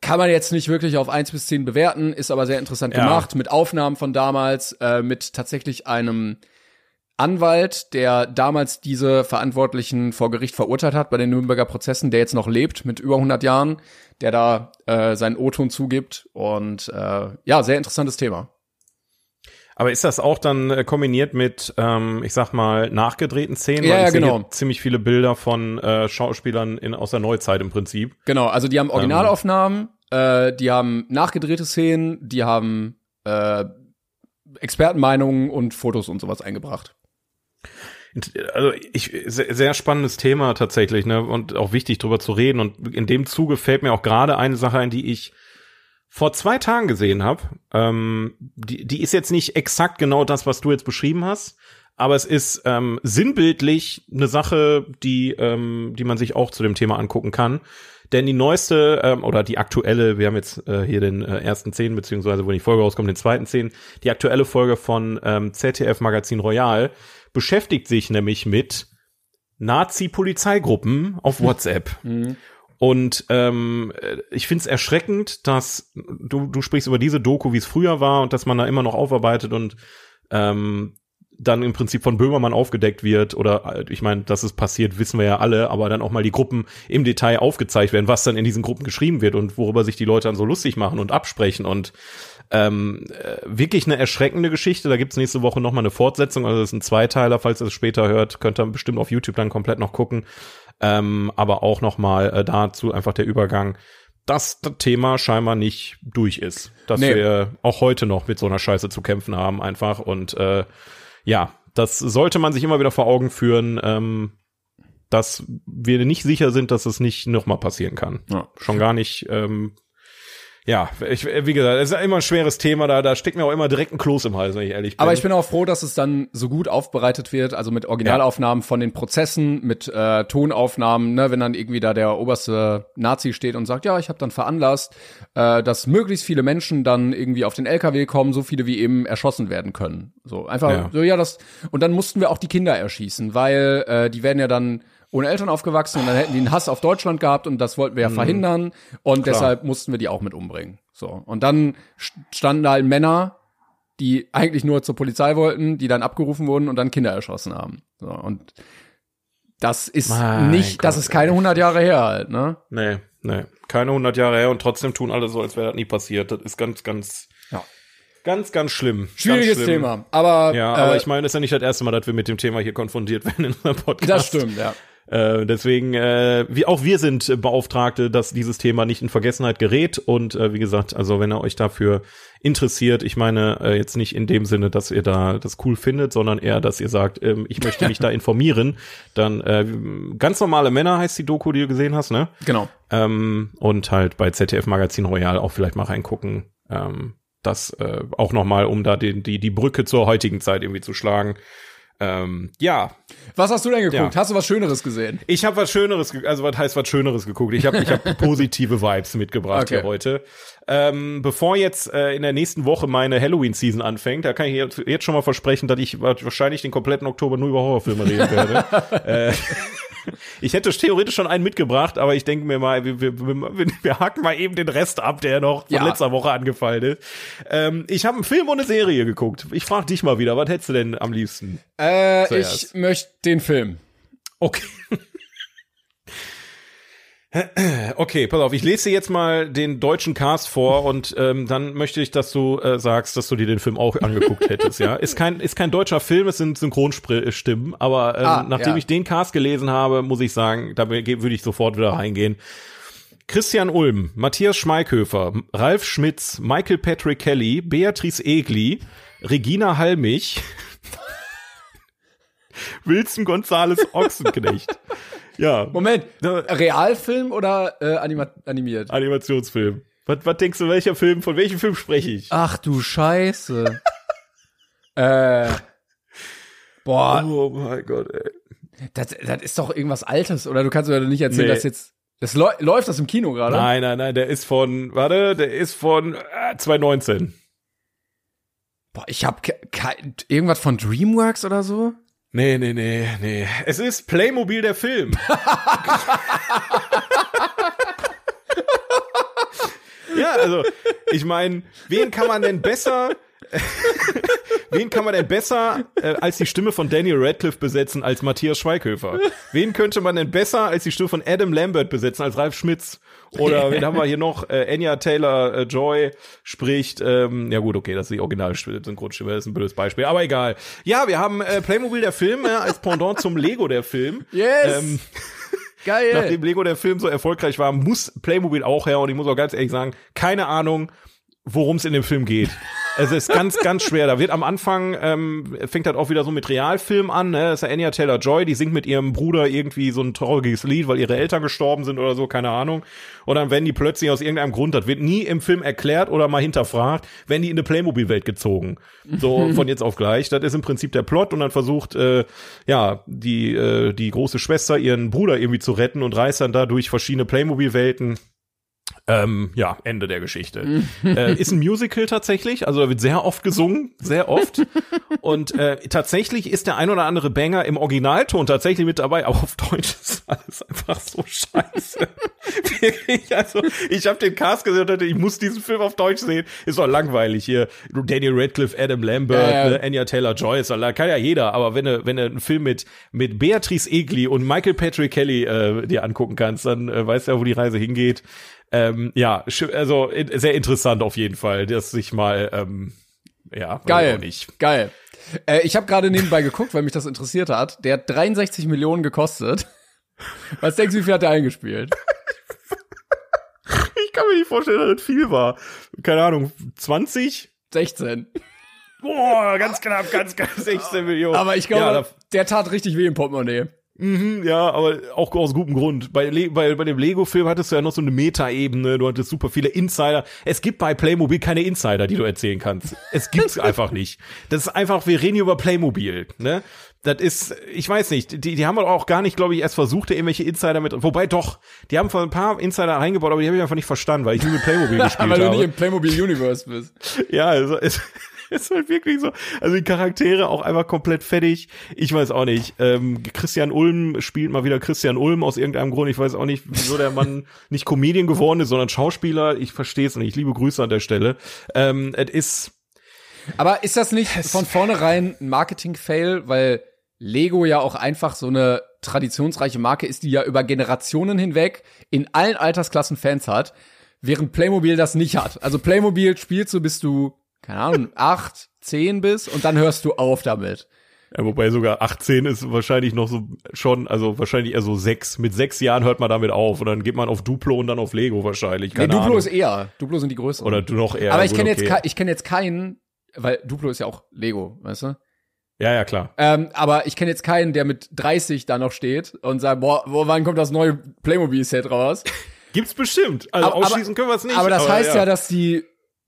kann man jetzt nicht wirklich auf eins bis zehn bewerten, ist aber sehr interessant Ja. gemacht, mit Aufnahmen von damals, äh, mit tatsächlich einem Anwalt, der damals diese Verantwortlichen vor Gericht verurteilt hat bei den Nürnberger Prozessen, der jetzt noch lebt mit über 100 Jahren, der da äh, seinen O-Ton zugibt und äh, ja, sehr interessantes Thema. Aber ist das auch dann äh, kombiniert mit, ähm, ich sag mal, nachgedrehten Szenen? Ja, ja, genau. Ziemlich viele Bilder von äh, Schauspielern in, aus der Neuzeit im Prinzip. Genau, also die haben Originalaufnahmen, äh, die haben nachgedrehte Szenen, die haben äh, Expertenmeinungen und Fotos und sowas eingebracht. Also ich sehr, spannendes Thema tatsächlich, ne? Und auch wichtig drüber zu reden. Und in dem Zuge fällt mir auch gerade eine Sache ein, die ich vor zwei Tagen gesehen habe. Ähm, die, die ist jetzt nicht exakt genau das, was du jetzt beschrieben hast, aber es ist ähm, sinnbildlich eine Sache, die, ähm, die man sich auch zu dem Thema angucken kann. Denn die neueste ähm, oder die aktuelle, wir haben jetzt äh, hier den äh, ersten zehn, beziehungsweise wo die Folge rauskommt, den zweiten zehn, die aktuelle Folge von ähm, ZDF Magazin Royal beschäftigt sich nämlich mit Nazi-Polizeigruppen auf WhatsApp. Und ähm, äh, ich finde es erschreckend, dass du, du sprichst über diese Doku, wie es früher war und dass man da immer noch aufarbeitet und ähm, dann im Prinzip von Böhmermann aufgedeckt wird oder äh, ich meine, dass es passiert, wissen wir ja alle, aber dann auch mal die Gruppen im Detail aufgezeigt werden, was dann in diesen Gruppen geschrieben wird und worüber sich die Leute dann so lustig machen und absprechen und ähm, äh, wirklich eine erschreckende Geschichte. Da gibt's nächste Woche noch mal eine Fortsetzung, also das ist ein Zweiteiler, falls ihr es später hört, könnt ihr bestimmt auf YouTube dann komplett noch gucken. Ähm, aber auch noch mal äh, dazu einfach der Übergang, dass das Thema scheinbar nicht durch ist. Dass Nee. wir auch heute noch mit so einer Scheiße zu kämpfen haben einfach und äh, ja, das sollte man sich immer wieder vor Augen führen, ähm, dass wir nicht sicher sind, dass es nicht nochmal passieren kann. Ja. Schon gar nicht, ähm, ja, ich, wie gesagt, es ist immer ein schweres Thema, da, da steckt mir auch immer direkt ein Kloß im Hals, wenn ich ehrlich bin. Aber ich bin auch froh, dass es dann so gut aufbereitet wird, also mit Originalaufnahmen von den Prozessen, mit äh, Tonaufnahmen, ne, wenn dann irgendwie da der oberste Nazi steht und sagt, ja, ich habe dann veranlasst, äh, dass möglichst viele Menschen dann irgendwie auf den LKW kommen, so viele wie eben erschossen werden können. So einfach Ja. so ja, das und dann mussten wir auch die Kinder erschießen, weil äh, die werden ja dann ohne Eltern aufgewachsen und dann hätten die einen Hass auf Deutschland gehabt und das wollten wir ja verhindern und deshalb mussten wir die auch mit umbringen. So und dann st- standen da halt Männer, die eigentlich nur zur Polizei wollten, die dann abgerufen wurden und dann Kinder erschossen haben. So, und das ist Mein nicht, das Gott, ist keine 100 Jahre her halt, ne? Nee, nee. Keine 100 Jahre her und trotzdem tun alle so, als wäre das nie passiert. Das ist ganz, ganz, Ja. ganz, ganz schlimm. Schwieriges ganz schlimm. Thema. Aber, Ja, aber äh, ich meine, das ist ja nicht das erste Mal, dass wir mit dem Thema hier konfrontiert werden in unserem Podcast. das stimmt, ja. Äh, deswegen, äh, wie auch wir sind Beauftragte, dass dieses Thema nicht in Vergessenheit gerät. Und äh, wie gesagt, also wenn ihr euch dafür interessiert, ich meine äh, jetzt nicht in dem Sinne, dass ihr da das cool findet, sondern eher, dass ihr sagt, ähm, ich möchte mich da informieren, dann äh, ganz normale Männer heißt die Doku, die du gesehen hast, ne? Genau. Ähm, und halt bei ZDF Magazin Royal auch vielleicht mal reingucken. Ähm, das äh, auch noch mal, um da den, die, die Brücke zur heutigen Zeit irgendwie zu schlagen. Ähm, ja, Was hast du denn geguckt? Ja. Hast du was Schöneres gesehen? ich habe was Schöneres, also was heißt was Schöneres geguckt? Ich habe ich hab positive Vibes mitgebracht Okay. hier heute. Ähm, bevor jetzt äh, in der nächsten Woche meine Halloween-Season anfängt, da kann ich jetzt, jetzt schon mal versprechen, dass ich wahrscheinlich den kompletten Oktober nur über Horrorfilme reden werde. äh, ich hätte theoretisch schon einen mitgebracht, aber ich denke mir mal, wir, wir, wir, wir haken mal eben den Rest ab, der noch von Ja. letzter Woche angefallen ist. Ähm, ich habe einen Film und eine Serie geguckt. Ich frage dich mal wieder, was hättest du denn am liebsten? Äh, ich möchte den Film. Okay. Okay, pass auf, ich lese dir jetzt mal den deutschen Cast vor und ähm, dann möchte ich, dass du äh, sagst, dass du dir den Film auch angeguckt hättest, ja. Ist kein, ist kein deutscher Film, es sind Synchronstimmen, aber ähm, Ah, nachdem ja. ich den Cast gelesen habe, muss ich sagen, da würde ich sofort wieder reingehen. Christian Ulm, Matthias Schmeikhöfer, Ralf Schmitz, Michael Patrick Kelly, Beatrice Egli, Regina Halmich, Wilson Gonzales Ochsenknecht. Ja, Moment, Realfilm oder äh, anima animiert? Animationsfilm. Was, was denkst du, welcher Film, von welchem Film spreche ich? Ach du Scheiße. äh, boah, Oh mein Gott, ey. das, das ist doch irgendwas Altes, oder du kannst mir nicht erzählen, Nee. dass jetzt. Das läu- läuft das im Kino gerade? Nein, nein, nein, der ist von, warte, der ist von äh, 2019. Boah, ich hab irgendwas von DreamWorks oder so? Nee, nee, nee, nee. Es ist Playmobil der Film. Ja, also ich meine, wen kann man denn besser Wen kann man denn besser äh, als die Stimme von Daniel Radcliffe besetzen als Matthias Schweighöfer? Wen könnte man denn besser als die Stimme von Adam Lambert besetzen als Ralf Schmitz? Oder wen haben wir hier noch? Äh, Anya Taylor äh, Joy spricht. Ähm, ja gut, okay, das ist die originale Synchronstimme, das ist ein blödes Beispiel, aber egal. Ja, wir haben äh, Playmobil der Film äh, als Pendant zum Lego der Film. Yes! Ähm, Geil. Nachdem Lego der Film so erfolgreich war, muss Playmobil auch her. Und ich muss auch ganz ehrlich sagen, keine Ahnung, worum es in dem Film geht. Es ist ganz, ganz schwer. Da wird am Anfang, ähm, fängt halt auch wieder so mit Realfilm an, ne? Das ist ja Anya Taylor-Joy, die singt mit ihrem Bruder irgendwie so ein trauriges Lied, weil ihre Eltern gestorben sind oder so, keine Ahnung. Und dann werden die plötzlich aus irgendeinem Grund, das wird nie im Film erklärt oder mal hinterfragt, werden die in eine Playmobil-Welt gezogen. So von jetzt auf gleich. Das ist im Prinzip der Plot und dann versucht, äh, ja, die, äh, die große Schwester ihren Bruder irgendwie zu retten und reist dann da durch verschiedene Playmobil-Welten. Ähm, ja, Ende der Geschichte. äh, ist ein Musical tatsächlich, also da wird sehr oft gesungen, sehr oft. Und äh, tatsächlich ist der ein oder andere Banger im Originalton tatsächlich mit dabei, aber auf Deutsch ist alles einfach so scheiße. Wirklich, also ich habe den Cast gesehen und dachte, ich muss diesen Film auf Deutsch sehen. Ist doch langweilig hier. Daniel Radcliffe, Adam Lambert, Ja, ja. Ne, Anya Taylor-Joy, ist doch- kann ja jeder. Aber wenn du wenn du einen Film mit mit Beatrice Egli und Michael Patrick Kelly äh, dir angucken kannst, dann äh, weißt du ja, wo die Reise hingeht. Ähm, ja, also in, sehr interessant auf jeden Fall, dass sich mal ähm, ja Geil. nicht. Geil. Äh, ich habe gerade nebenbei geguckt, weil mich das interessiert hat. Der hat 63 Millionen gekostet. Was denkst du, wie viel hat er eingespielt? Ich kann mir nicht vorstellen, dass das viel war. Keine Ahnung, 20? 16. Boah, ganz knapp, ganz knapp 16 Millionen. Aber ich glaube, ja, der tat richtig weh im Portemonnaie. Mhm, ja, aber auch aus gutem Grund. Bei, Le bei, bei dem Lego-Film hattest du ja noch so eine Meta-Ebene, du hattest super viele Insider. Es gibt bei Playmobil keine Insider, die du erzählen kannst. Es gibt's einfach nicht. Das ist einfach, wir reden hier über Playmobil, ne? Das ist, ich weiß nicht, die, die haben auch gar nicht, glaube ich, erst versucht, da irgendwelche Insider mit, wobei doch, die haben ein paar Insider reingebaut, aber die habe ich einfach nicht verstanden, weil ich nie mit Playmobil gespielt Weil du habe. nicht im Playmobil Universe bist. Ja, also es ist halt wirklich so. Also die Charaktere auch einfach komplett fertig. Ich weiß auch nicht. Ähm, Christian Ulm spielt mal wieder Christian Ulm aus irgendeinem Grund. Ich weiß auch nicht, wieso der Mann nicht Comedian geworden ist, sondern Schauspieler. Ich verstehe es nicht. Liebe Grüße an der Stelle. Ähm, es ist Aber ist das nicht von vornherein ein Marketing-Fail, weil Lego ja auch einfach so eine traditionsreiche Marke ist, die ja über Generationen hinweg in allen Altersklassen Fans hat, während Playmobil das nicht hat. Also Playmobil spielst du, bis du, keine Ahnung, acht, zehn bist und dann hörst du auf damit. Ja, wobei sogar 18 ist wahrscheinlich noch so schon, also wahrscheinlich eher so sechs. Mit sechs Jahren hört man damit auf und dann geht man auf Duplo und dann auf Lego wahrscheinlich. Nee, Keine Duplo Ahnung. ist eher. Duplo sind die größeren. Oder du noch eher. Aber ich kenne jetzt, okay. ke- ich kenn jetzt keinen, weil Duplo ist ja auch Lego, weißt du? Ja, ja, klar. Ähm, aber ich kenne jetzt keinen, der mit 30 da noch steht und sagt, boah, wann kommt das neue Playmobil-Set raus? Gibt's bestimmt. Also Aber- ausschließen können wir es nicht. aber das heißt ja. dass die,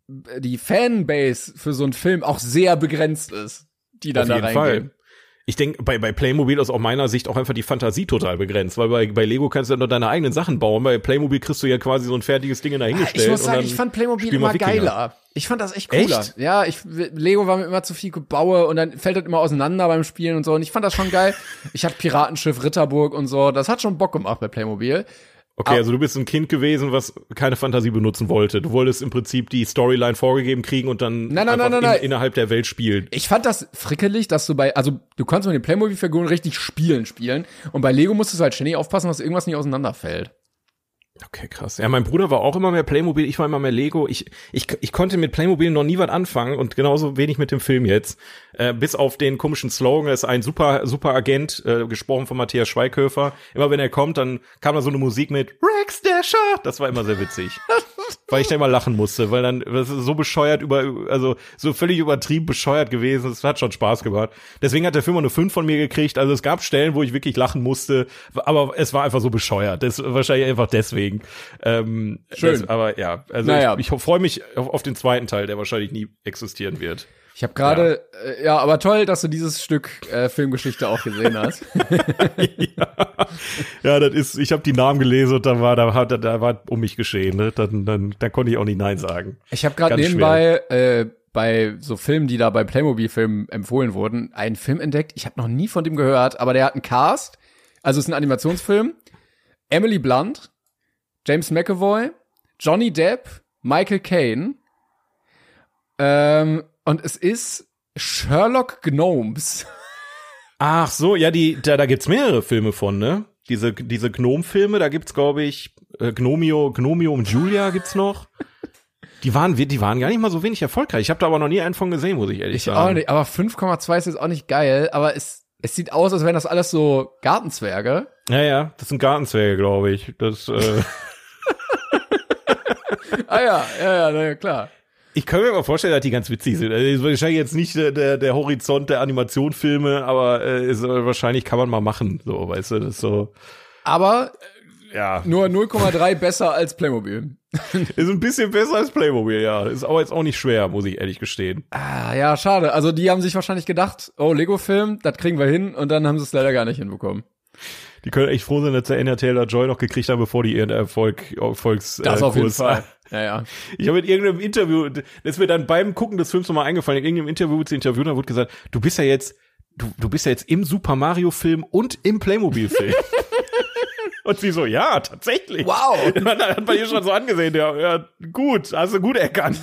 die Fanbase für so einen Film auch sehr begrenzt ist, die dann Auf da jeden reingehen. Fall. Ich denke, bei, bei Playmobil ist aus meiner Sicht auch einfach die Fantasie total begrenzt, weil bei, bei Lego kannst du ja nur deine eigenen Sachen bauen. Bei Playmobil kriegst du ja quasi so ein fertiges Ding dahingestellt. Ich muss sagen, ich fand Playmobil immer Wikinger. geiler. Ich fand das echt cooler. Echt? Ja, ich, Lego war mir immer zu viel Gebaue und dann fällt das immer auseinander beim Spielen und so. Und ich fand das schon geil. Ich hatte Piratenschiff Ritterburg und so. Das hat schon Bock gemacht bei Playmobil. Okay, also du bist ein Kind gewesen, was keine Fantasie benutzen wollte. Du wolltest im Prinzip die Storyline vorgegeben kriegen und dann Nein, nein, nein, in, innerhalb der Welt spielen. Ich fand das frickelig, dass du bei, also du kannst mit den Playmobil-Figuren richtig spielen spielen. Und bei Lego musstest du halt ständig aufpassen, dass irgendwas nicht auseinanderfällt. Okay, krass. Ja, mein Bruder war auch immer mehr Playmobil, ich war immer mehr Lego. Ich, ich, ich konnte mit Playmobil noch nie was anfangen und genauso wenig mit dem Film jetzt. Äh, bis auf den komischen Slogan, er ist ein super, super Agent, äh, gesprochen von Matthias Schweighöfer. Immer wenn er kommt, dann kam da so eine Musik mit Rex Dasher. Das war immer sehr witzig. weil ich da immer lachen musste, weil dann, das ist so bescheuert über, also so völlig übertrieben bescheuert gewesen. Es hat schon Spaß gemacht. Deswegen hat der Film auch eine 5 von mir gekriegt. Also es gab Stellen, wo ich wirklich lachen musste, aber es war einfach so bescheuert. Das wahrscheinlich einfach deswegen. Ähm, Schön. Das, aber ja, also Naja. ich, ich freue mich auf, auf den zweiten Teil, der wahrscheinlich nie existieren wird. Ich habe gerade, ja. Äh, ja, aber toll, dass du dieses Stück äh, Filmgeschichte auch gesehen hast. ja. ja, das ist, ich habe die Namen gelesen und da war, da, hat- da war um mich geschehen. Ne? Dann, dann, dann konnte ich auch nicht Nein sagen. Ich habe gerade nebenbei äh, bei so Filmen, die da bei Playmobil-Filmen empfohlen wurden, einen Film entdeckt. Ich habe noch nie von dem gehört, aber der hat einen Cast. Also es ist ein Animationsfilm. Emily Blunt, James McAvoy, Johnny Depp, Michael Caine. Ähm, und es ist Sherlock Gnomes. Ach so, ja, die, da, da gibt's mehrere Filme von, ne? Diese, diese Gnome-Filme, da gibt's, glaube ich, äh, Gnomio, Gnomio und Julia gibt's noch. Die waren, die waren gar nicht mal so wenig erfolgreich. Ich habe da aber noch nie einen von gesehen, muss ich ehrlich Ich sagen. auch nicht, aber 5,2 ist jetzt auch nicht geil, aber es, es sieht aus, als wären das alles so Gartenzwerge. Ja, ja, das sind Gartenzwerge, glaube ich. Das, äh, Ah ja, ja, ja, klar. Ich kann mir aber vorstellen, dass die ganz witzig sind. Also, ist wahrscheinlich jetzt nicht der, der, Horizont der Animationsfilme, aber äh, ist, äh, wahrscheinlich kann man mal machen, so, weißt du, das ist so, Aber ja. nur 0,3 besser als Playmobil. Ist ein bisschen besser als Playmobil, ja. Ist aber jetzt auch nicht schwer, muss ich ehrlich gestehen. Ah, ja, schade. Also die haben sich wahrscheinlich gedacht, oh, Lego-Film, das kriegen wir hin und dann haben sie es leider gar nicht hinbekommen. Die können echt froh sein, dass der Anya Taylor Joy noch gekriegt haben, bevor die ihren Erfolg, Erfolgs, Das äh, auf jeden Fall. Ja, ja. Ich habe in irgendeinem Interview, das ist mir dann beim Gucken des Films nochmal eingefallen, in irgendeinem Interview zu interviewen, da wurde gesagt, du bist ja jetzt, du, du bist ja jetzt im Super Mario Film und im Playmobil Film. und sie so, ja, tatsächlich. Wow. Dann hat man ihr schon so angesehen, ja, ja, gut, hast du gut erkannt.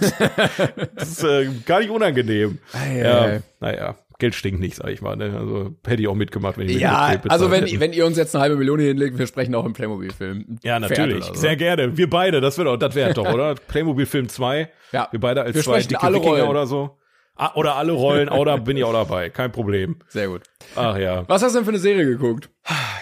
das ist äh, gar nicht unangenehm. Ei, ja, naja, Geld stinkt nicht, sag ich mal. Ne? Also hätte ich auch mitgemacht, wenn ich Ja, also wenn, hätten. wenn ihr uns jetzt eine halbe Million hinlegt, wir sprechen auch im Playmobil-Film. Ja, natürlich. so. Sehr gerne. Wir beide, das wäre doch, das wäre doch, oder? Playmobil Film 2. Ja. Wir beide als Wir zwei dicke alle Wikinger Rollen. oder so. Ah, oder alle Rollen, oder bin ich auch dabei. Kein Problem. Sehr gut. Ach ja. Was hast du denn für eine Serie geguckt?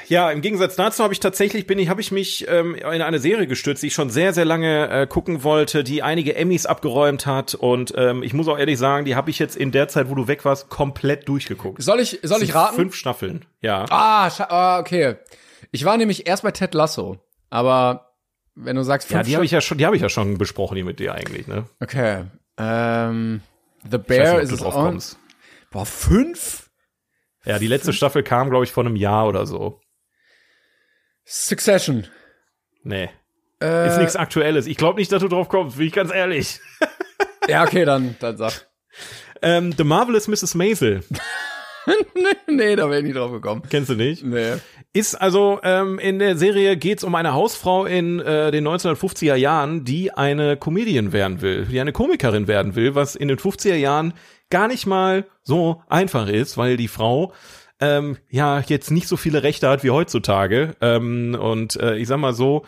Ja, im Gegensatz dazu habe ich tatsächlich, bin ich, habe ich mich ähm, in eine Serie gestürzt, die ich schon sehr, sehr lange äh, gucken wollte, die einige Emmys abgeräumt hat. Und ähm, ich muss auch ehrlich sagen, die habe ich jetzt in der Zeit, wo du weg warst, komplett durchgeguckt. Soll ich, soll ich raten? Fünf Staffeln, ja. Ah, ah, okay. Ich war nämlich erst bei Ted Lasso, aber wenn du sagst Ja, fünf die habe ich ja schon, die habe ich ja schon besprochen, die mit dir eigentlich, ne? Okay. Ähm, The Bear nicht, ist es kommst. Boah, fünf? Ja, die letzte Staffel kam, glaube ich, vor einem Jahr oder so. Succession. Nee. Äh, Ist nichts Aktuelles. Ich glaube nicht, dass du drauf kommst, bin ich ganz ehrlich. Ja, okay, dann, dann sag. Ähm, The Marvelous Mrs. Maisel. nee, da wäre ich nicht drauf gekommen. Kennst du nicht? Nee. Ist also ähm, in der Serie geht's um eine Hausfrau in äh, den 1950er Jahren, die eine Comedian werden will, die eine Komikerin werden will, was in den 50er Jahren gar nicht mal so einfach ist, weil die Frau ähm, ja jetzt nicht so viele Rechte hat wie heutzutage ähm, und äh, ich sag mal so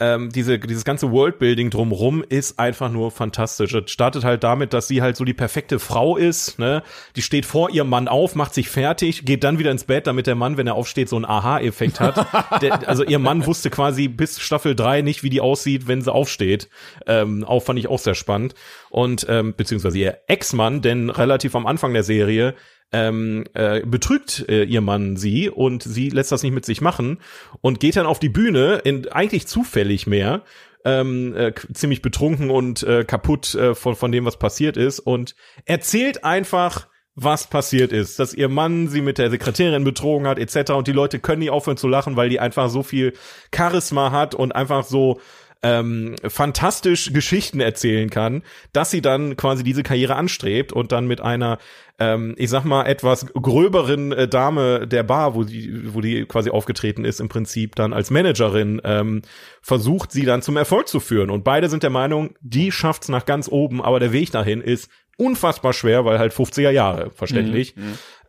ähm, diese, dieses ganze Worldbuilding drumrum ist einfach nur fantastisch. Es startet halt damit, dass sie halt so die perfekte Frau ist, ne? Die steht vor ihrem Mann auf, macht sich fertig, geht dann wieder ins Bett, damit der Mann, wenn er aufsteht, so einen Aha-Effekt hat. der, also ihr Mann wusste quasi bis Staffel 3 nicht, wie die aussieht, wenn sie aufsteht. Ähm, auch fand ich auch sehr spannend. Und ähm, beziehungsweise ihr Ex-Mann, denn relativ am Anfang der Serie ähm, äh, betrügt äh, ihr Mann sie und sie lässt das nicht mit sich machen und geht dann auf die Bühne, in, eigentlich zufällig mehr, ähm, äh, ziemlich betrunken und äh, kaputt äh, von, von dem, was passiert ist und erzählt einfach, was passiert ist, dass ihr Mann sie mit der Sekretärin betrogen hat etc. und die Leute können nicht aufhören zu lachen, weil die einfach so viel Charisma hat und einfach so ähm, fantastisch Geschichten erzählen kann, dass sie dann quasi diese Karriere anstrebt und dann mit einer, ähm, ich sag mal, etwas gröberen äh, Dame der Bar, wo die, wo die quasi aufgetreten ist, im Prinzip dann als Managerin, ähm, versucht, sie dann zum Erfolg zu führen. Und beide sind der Meinung, die schafft's nach ganz oben, aber der Weg dahin ist unfassbar schwer, weil halt 50er Jahre, verständlich.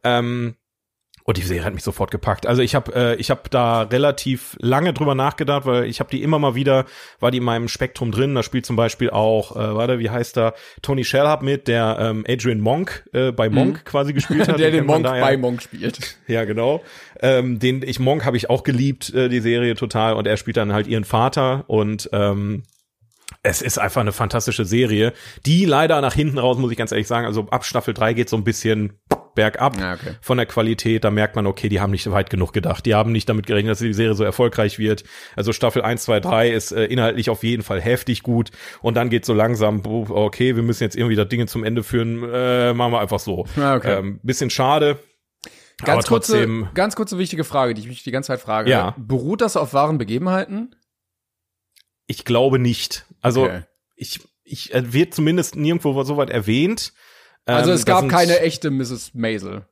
Ähm, und die Serie hat mich sofort gepackt. Also ich habe äh, ich habe da relativ lange drüber nachgedacht, weil ich habe die immer mal wieder, war die in meinem Spektrum drin. Da spielt zum Beispiel auch, äh, warte, wie heißt da, Tony Shellhub mit, der ähm, Adrian Monk äh, bei Monk quasi gespielt hat. Der den man Monk da ja. bei Monk spielt. Ja, genau. Ähm, den ich Monk habe ich auch geliebt, äh, die Serie total. Und er spielt dann halt ihren Vater und ähm, es ist einfach eine fantastische Serie, die leider nach hinten raus, muss ich ganz ehrlich sagen, also ab Staffel 3 geht so ein bisschen bergab Ja, okay. von der Qualität. Da merkt man, okay, die haben nicht weit genug gedacht. Die haben nicht damit gerechnet, dass die Serie so erfolgreich wird. Also Staffel 1, 2, 3 ist äh, inhaltlich auf jeden Fall heftig gut. Und dann geht so langsam, okay, wir müssen jetzt irgendwie das Dinge zum Ende führen. Äh, machen wir einfach so. Ja, okay. ähm, bisschen schade. Ganz kurze, ganz kurze wichtige Frage, die ich mich die ganze Zeit frage. Ja. Beruht das auf wahren Begebenheiten? ich glaube nicht. Also Okay. ich, ich äh, wird zumindest nirgendwo so weit erwähnt. Also Ähm, es da gab keine echte Mrs. Maisel.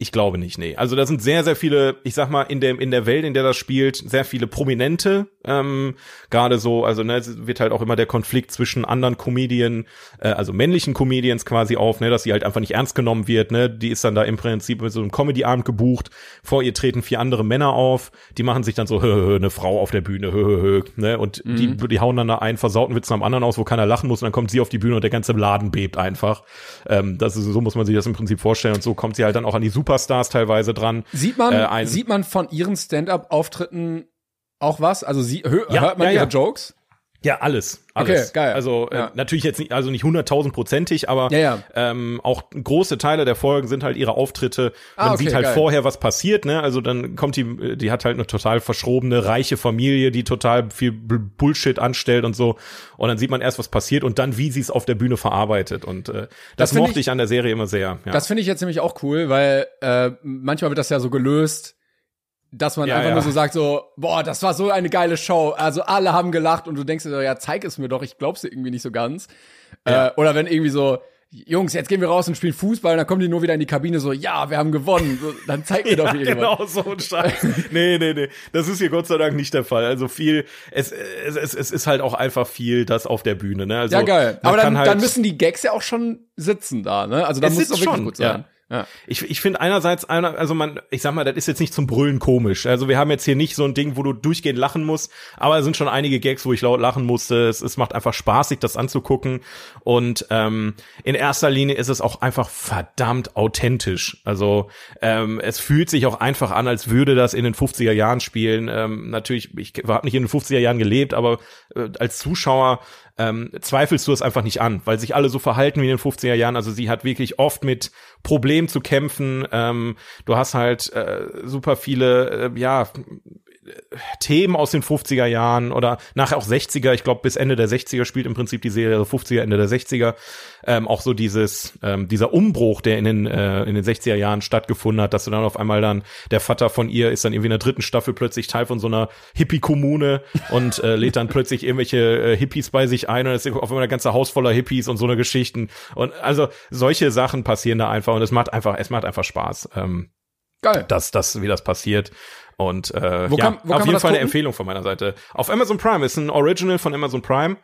Ich glaube nicht, nee. Also da sind sehr, sehr viele, ich sag mal, in der, in der Welt, in der das spielt, sehr viele Prominente. Ähm, Gerade so, also ne, es wird halt auch immer der Konflikt zwischen anderen Comedien, äh, also männlichen Comedians quasi auf, ne, dass sie halt einfach nicht ernst genommen wird. Ne, die ist dann da im Prinzip mit so einem Comedy-Abend gebucht. Vor ihr treten vier andere Männer auf, die machen sich dann so hö, hö, eine Frau auf der Bühne, hö, hö, hö, ne, und mhm. die, die hauen dann da einen versauten Witz am anderen aus, wo keiner lachen muss, und dann kommt sie auf die Bühne und der ganze Laden bebt einfach. Ähm, das ist so muss man sich das im Prinzip vorstellen und so kommt sie halt dann auch an die Super Superstars teilweise dran. Sieht man, äh, sieht man von ihren Stand-up-Auftritten auch was? Also sie, hör, ja, hört man ja, ihre ja. Jokes? Ja, alles. alles. Okay, geil. Also ja. äh, natürlich jetzt nicht, also nicht hunderttausendprozentig, aber ja, ja. Ähm, auch große Teile der Folgen sind halt ihre Auftritte. Man Ah, okay, sieht halt geil. vorher, was passiert, ne? Also dann kommt die, die hat halt eine total verschrobene, reiche Familie, die total viel Bullshit anstellt und so. Und dann sieht man erst, was passiert und dann, wie sie es auf der Bühne verarbeitet. Und äh, das, find mochte ich- ich, an der Serie immer sehr. Ja. Das finde ich jetzt nämlich auch cool, weil äh, manchmal wird das ja so gelöst, dass man Ja, einfach ja. nur so sagt so, boah, das war so eine geile Show. Also alle haben gelacht und du denkst dir so, ja, zeig es mir doch, ich glaub's dir irgendwie nicht so ganz. Ja. Äh, oder wenn irgendwie so, Jungs, jetzt gehen wir raus und spielen Fußball und dann kommen die nur wieder in die Kabine so, ja, wir haben gewonnen. So, dann zeig mir doch Ja, irgendwas. genau, so ein Scheiß. nee, nee, nee. Das ist hier Gott sei Dank nicht der Fall. Also viel, es, es, es, es ist halt auch einfach viel das auf der Bühne, ne? Also, Ja, geil. Aber dann, halt, dann müssen die Gags ja auch schon sitzen da, ne? Also dann Es muss es auch wirklich schon, gut sein. Ja. Ich, ich finde einerseits, einer, also man, ich sag mal, das ist jetzt nicht zum Brüllen komisch. Also wir haben jetzt hier nicht so ein Ding, wo du durchgehend lachen musst, aber es sind schon einige Gags, wo ich laut lachen musste. Es, es macht einfach Spaß, sich das anzugucken. Und ähm, in erster Linie ist es auch einfach verdammt authentisch. Also ähm, es fühlt sich auch einfach an, als würde das in den 50er Jahren spielen. Ähm, natürlich, ich habe nicht in den 50er Jahren gelebt, aber äh, als Zuschauer ähm, zweifelst du es einfach nicht an, weil sich alle so verhalten wie in den 50er Jahren. Also sie hat wirklich oft mit Problemen zu kämpfen. Ähm, du hast halt äh, super viele, äh, ja, Themen aus den 50er Jahren oder nachher auch 60er, ich glaube bis Ende der 60er spielt im Prinzip die Serie, also 50er, Ende der 60er, ähm, auch so dieses, ähm, dieser Umbruch, der in den, äh, in den 60er Jahren stattgefunden hat, dass du dann auf einmal dann, der Vater von ihr ist dann irgendwie in der dritten Staffel plötzlich Teil von so einer Hippie-Kommune und äh, lädt dann plötzlich irgendwelche äh, Hippies bei sich ein und es ist auf einmal ein ganzer Haus voller Hippies und so eine Geschichten und also solche Sachen passieren da einfach und es macht einfach, es macht einfach Spaß. Ähm, Geil. dass das, wie das passiert. Und äh, Wo ja, kann- wo auf jeden Fall eine? Empfehlung von meiner Seite. Auf Amazon Prime ist ein Original von Amazon Prime.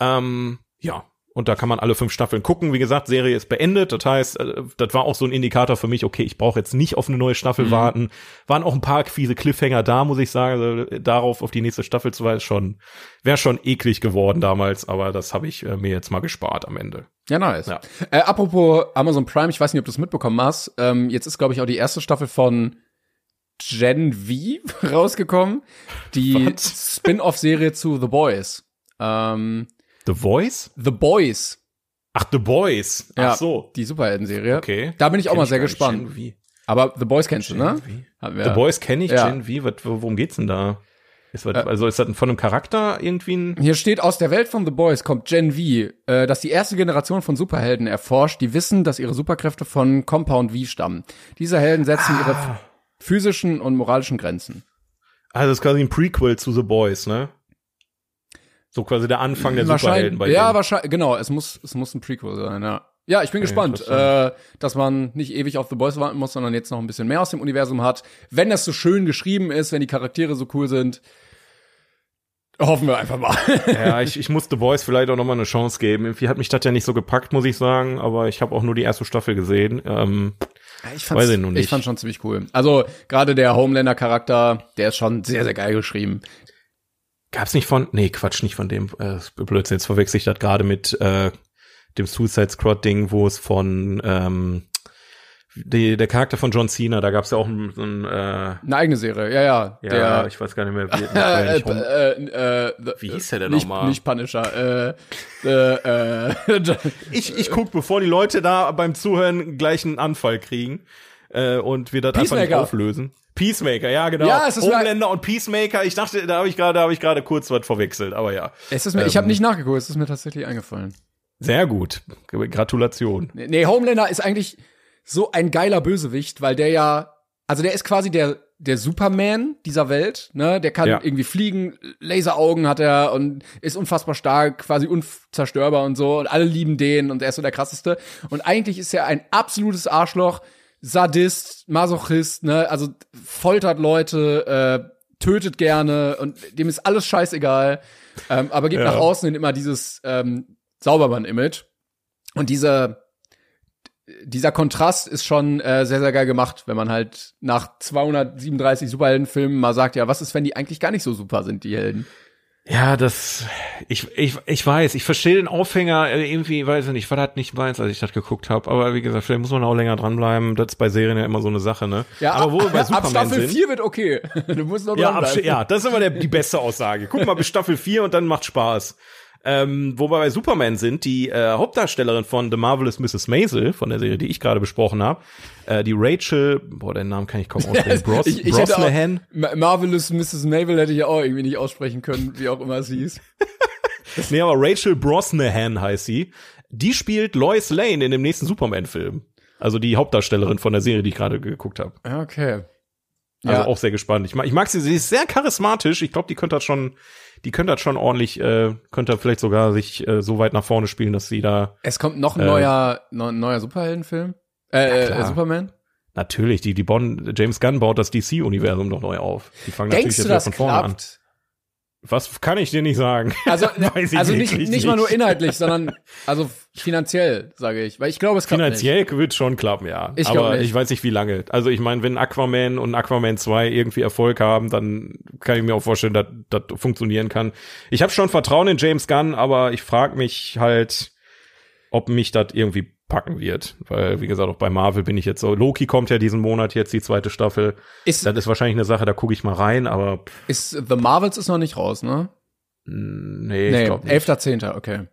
Ähm, ja. Und da kann man alle fünf Staffeln gucken. Wie gesagt, Serie ist beendet. Das heißt, äh, das war auch so ein Indikator für mich, okay, ich brauche jetzt nicht auf eine neue Staffel Mhm. warten. Waren auch ein paar fiese Cliffhanger da, muss ich sagen. Also, darauf auf die nächste Staffel zu ist schon, wäre schon eklig geworden damals, aber das habe ich äh, mir jetzt mal gespart am Ende. Ja, nice. Ja. Äh, apropos Amazon Prime, ich weiß nicht, ob du es mitbekommen hast. Ähm, jetzt ist, glaube ich, auch die erste Staffel von Gen V rausgekommen. Die? Spin-off-Serie zu The Boys. Ähm, The Voice? The Boys. Ach, The Boys. Ach Ja, so. Die Superhelden-Serie. Okay. Da bin ich auch mal sehr gar nicht. gespannt. Gen V. Aber The Boys kennst du, ne? Gen V. The Boys kenne ich, Ja. Gen V, was, worum geht's denn da? Ist was, Äh. also ist das von einem Charakter irgendwie ein. Hier steht, aus der Welt von The Boys kommt Gen V, äh, dass die erste Generation von Superhelden erforscht, die wissen, dass ihre Superkräfte von Compound V stammen. Diese Helden setzen ihre Ah. f- physischen und moralischen Grenzen. Also das ist quasi ein Prequel zu The Boys, ne? So quasi der Anfang der Superhelden bei ja, denen. wahrscheinlich, genau, es muss, es muss ein Prequel sein, ja. Ja, ich bin Okay, gespannt, äh, dass man nicht ewig auf The Boys warten muss, sondern jetzt noch ein bisschen mehr aus dem Universum hat. Wenn das so schön geschrieben ist, wenn die Charaktere so cool sind, hoffen wir einfach mal. Ja, ich, ich muss The Boys vielleicht auch nochmal eine Chance geben. Irgendwie hat mich das ja nicht so gepackt, muss ich sagen, aber ich habe auch nur die erste Staffel gesehen. Ähm, Ich Weiß ich noch nicht. Ich fand schon ziemlich cool. Also gerade der Homelander-Charakter, der ist schon sehr, sehr geil geschrieben. gab's nicht von. Nee, Quatsch, nicht von dem. Äh, Blödsinn, jetzt verwechsel ich das gerade mit äh, dem Suicide Squad-Ding, wo es von ähm, die, der Charakter von John Cena, da gab's ja auch ein, so ein äh, Eine eigene Serie, ja, ja. ja, der, ich weiß gar nicht mehr, wie, äh, äh, äh, Wie hieß der denn nochmal? Nicht Punisher, äh, äh, äh, Ich, ich guck, bevor die Leute da beim Zuhören gleich einen Anfall kriegen äh, und wir das einfach nicht auflösen. Peacemaker, ja genau. Ja, es ist Homelander und Peacemaker. Ich dachte, da habe ich gerade, habe ich gerade kurz was verwechselt, aber ja, es ist mir, ich habe nicht nachgeguckt, es ist mir tatsächlich eingefallen. sehr gut. Gratulation. Nee, Homelander ist eigentlich so ein geiler Bösewicht, weil der ja, also der ist quasi der, der Superman dieser Welt, ne? Der kann Ja. irgendwie fliegen, Laseraugen hat er und ist unfassbar stark, quasi unzerstörbar und so und alle lieben den und er ist so der krasseste. Und eigentlich ist er ein absolutes Arschloch Sadist, Masochist, ne, also foltert Leute, äh, tötet gerne und dem ist alles scheißegal, ähm, aber gibt Ja. nach außen hin immer dieses ähm, Saubermann-Image. Und dieser dieser Kontrast ist schon äh, sehr, sehr geil gemacht, wenn man halt nach 237 Superheldenfilmen mal sagt, ja, was ist, wenn die eigentlich gar nicht so super sind, die Helden? Ja, das, ich, ich, ich weiß, ich verstehe den Aufhänger, äh, irgendwie, weiß ich nicht, war das nicht meins, als ich das geguckt habe, aber wie gesagt, vielleicht muss man auch länger dranbleiben, das ist bei Serien ja immer so eine Sache, ne? aber wo wir bei ab Superman Staffel sind, 4 wird okay. Du musst noch ja, ab, dranbleiben. ja, das ist immer der, die beste Aussage. Guck mal bis Staffel 4 und dann macht Spaß. Ähm, wo wir bei Superman sind, die äh, Hauptdarstellerin von The Marvelous Mrs. Maisel, von der Serie, die ich gerade besprochen habe, äh, die Rachel, boah, den Namen kann ich kaum aussprechen, Bros, ich, ich auch, Brosnahan. Ma- Marvelous Mrs. Mavel hätte ich ja auch irgendwie nicht aussprechen können, wie auch immer es hieß. Nee, aber Rachel Brosnahan heißt sie. Die spielt Lois Lane in dem nächsten Superman-Film. Also die Hauptdarstellerin von der Serie, die ich gerade geguckt habe. Okay. Also Ja. auch sehr gespannt. Ich mag, ich mag sie, sie ist sehr charismatisch. Ich glaube, die könnte das schon, die könnte das schon ordentlich, äh, könnte vielleicht sogar sich äh, so weit nach vorne spielen, dass sie da Es kommt noch ein Äh, neuer, neu, neuer Superheldenfilm. Äh, äh, Superman. natürlich, die, die Bonn, James Gunn baut das DC-Universum noch neu auf. Die fangen Denkst natürlich jetzt wieder von vorne an. Was kann ich dir nicht sagen? Also, also nicht, wirklich nicht mal nur inhaltlich, sondern also finanziell, sage ich. Weil ich glaube, es klappt Finanziell wird schon klappen, ja. Ich Aber nicht. ich weiß nicht, wie lange. Also ich meine, wenn Aquaman und Aquaman 2 irgendwie Erfolg haben, dann kann ich mir auch vorstellen, dass das funktionieren kann. Ich habe schon Vertrauen in James Gunn, aber ich frage mich halt, ob mich das irgendwie packen wird. Weil, wie gesagt, auch bei Marvel bin ich jetzt so. Loki kommt ja diesen Monat jetzt, die zweite Staffel. Ist, Das ist wahrscheinlich eine Sache, da gucke ich mal rein, aber pff, ist The Marvels ist noch nicht raus, ne? nee, ich Nee, glaube nicht. 11.10., okay.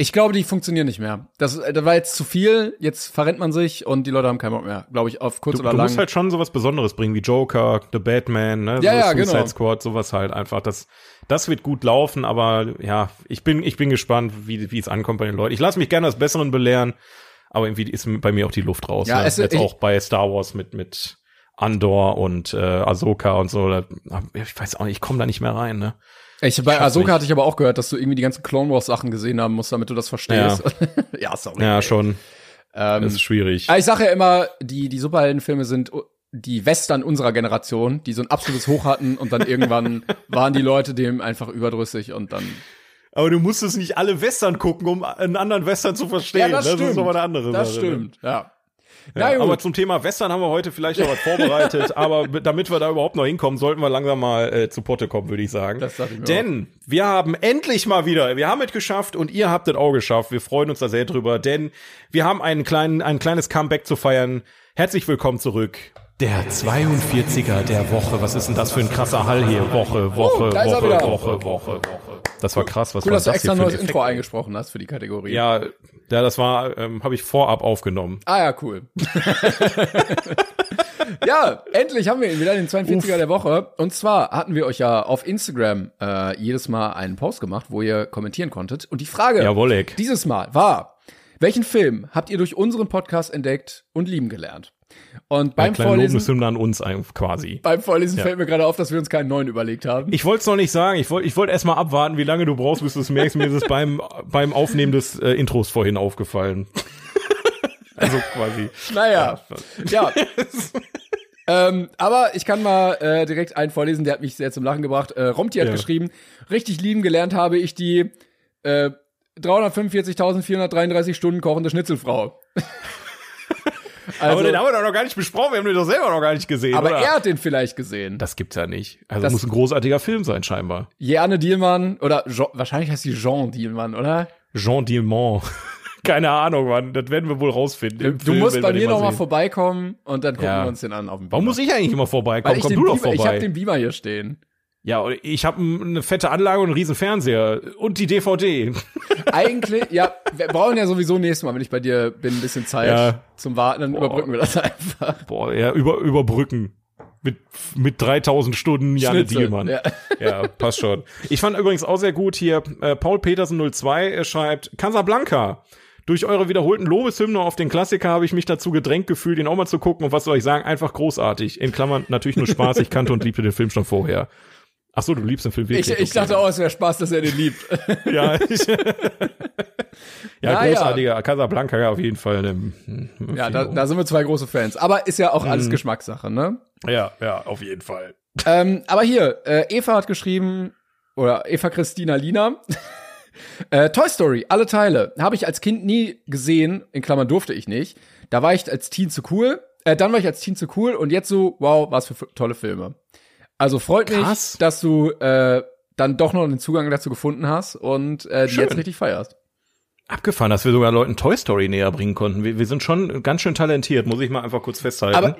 Ich glaube, die funktionieren nicht mehr. Das, das war jetzt zu viel, jetzt verrennt man sich und die Leute haben keinen Bock mehr, glaube ich, auf kurz Du, oder du lang. musst halt schon sowas Besonderes bringen, wie Joker, The Batman, ne? Ja, so ja, Suicide genau. Squad, sowas halt einfach. Das, das wird gut laufen, aber ja, ich bin, ich bin gespannt, wie, wie es ankommt bei den Leuten. Ich lasse mich gerne als Besseren belehren, aber irgendwie ist bei mir auch die Luft raus. Ja, ne? es- Jetzt ich- auch bei Star Wars mit, mit Andor und äh, Ahsoka und so. Da, ich weiß auch nicht, ich komme da nicht mehr rein, ne? ich, bei schaff's Ahsoka nicht. hatte ich aber auch gehört, dass du irgendwie die ganzen Clone Wars Sachen gesehen haben musst, damit du das verstehst. Ja, sorry. Ja, schon. Ähm, Das ist schwierig. Aber ich sage ja immer, die, die Superheldenfilme sind die Western unserer Generation, die so ein absolutes Hoch hatten und dann irgendwann waren die Leute dem einfach überdrüssig und dann. Aber du musstest nicht alle Western gucken, um einen anderen Western zu verstehen. das, ist aber eine andere Das Sache. ne? stimmt, ja. Ja, Na gut. aber zum Thema Western haben wir heute vielleicht noch was vorbereitet, aber damit wir da überhaupt noch hinkommen, sollten wir langsam mal äh, zu Potte kommen, würde ich sagen. Das ich mir denn wir haben endlich mal wieder, wir haben es geschafft und ihr habt es auch geschafft. Wir freuen uns da sehr drüber, denn wir haben einen kleinen, ein kleines Comeback zu feiern. Herzlich willkommen zurück. Der 42er der Woche. Was ist denn das für ein krasser Hall hier? Woche, Woche, Oh, Woche, wieder. Woche, Woche, Woche. Das war krass. Was Cool, war dass du das extra hier für ein neues? Intro eingesprochen hast für die Kategorie. Ja, ja, das war, ähm, habe ich vorab aufgenommen. Ah ja, cool. ja, endlich haben wir ihn wieder, den 42er der Woche. Und zwar hatten wir euch ja auf Instagram äh, jedes Mal einen Post gemacht, wo ihr kommentieren konntet. Und die Frage Jawolleck. dieses Mal war, welchen Film habt ihr durch unseren Podcast entdeckt und lieben gelernt? Und beim Ein Vorlesen, Lobeshymne an uns quasi. beim Vorlesen Ja. fällt mir gerade auf, dass wir uns keinen neuen überlegt haben. Ich wollte es noch nicht sagen. Ich wollte ich wollte erst mal abwarten, wie lange du brauchst, bis du es merkst. Mir ist es beim, beim Aufnehmen des äh, Intros vorhin aufgefallen. also quasi. Naja, ja. ähm, aber ich kann mal äh, direkt einen vorlesen, der hat mich sehr zum Lachen gebracht. Äh, Romti hat Ja. geschrieben, richtig lieben gelernt habe ich die äh, 345.433 Stunden kochende Schnitzelfrau. Also, aber den haben wir doch noch gar nicht besprochen. Wir haben den doch selber noch gar nicht gesehen. aber oder? er hat den vielleicht gesehen. das gibt's ja nicht. Also Das- muss ein großartiger Film sein, scheinbar. Jane Dielmann oder Jean, wahrscheinlich heißt sie Jean Dielmann, oder? Jean Dielmont. Keine Ahnung, Mann. Das werden wir wohl rausfinden. Du Film, musst bei mir noch mal sehen. vorbeikommen und dann gucken Ja. wir uns den an auf dem Warum muss ich eigentlich immer vorbeikommen? ich Komm du doch Beamer, ich vorbei. habe den Beamer hier stehen. Ja, und ich habe eine fette Anlage und einen riesen Fernseher und die DVD. Eigentlich, ja, wir brauchen ja sowieso nächstes Mal, wenn ich bei dir bin, ein bisschen Zeit Ja. zum Warten, dann überbrücken wir das einfach. Boah, ja, über, überbrücken. Mit, mit 3000 Stunden Janne Dielmann. ja. Ja. passt schon. Ich fand übrigens auch sehr gut hier, äh, Paul Petersen 02 er schreibt, Casablanca. Durch eure wiederholten Lobeshymne auf den Klassiker habe ich mich dazu gedrängt gefühlt, ihn auch mal zu gucken. Und was soll ich sagen? Einfach großartig. In Klammern natürlich nur Spaß. Ich kannte und liebte den Film schon vorher. Ach so, du liebst den Film wirklich. Ich, ich dachte auch, es wäre Spaß, dass er den liebt. ja, ich, ja, Naja. großartiger Casablanca auf jeden Fall. Ne, ja, da, da sind wir zwei große Fans. Aber ist ja auch Mhm. alles Geschmackssache, ne? ja, ja, auf jeden Fall. ähm, aber hier, äh, Eva hat geschrieben, oder Eva Christina Lina, äh, Toy Story, alle Teile, habe ich als Kind nie gesehen, in Klammern durfte ich nicht. Da war ich als Teen zu cool, äh, dann war ich als Teen zu cool und jetzt so, wow, was für tolle Filme. Also freut mich, Krass. dass du äh, dann doch noch den Zugang dazu gefunden hast und äh, die jetzt richtig feierst. Abgefahren, dass wir sogar Leuten Toy Story näher bringen konnten. Wir, wir sind schon ganz schön talentiert, muss ich mal einfach kurz festhalten. Aber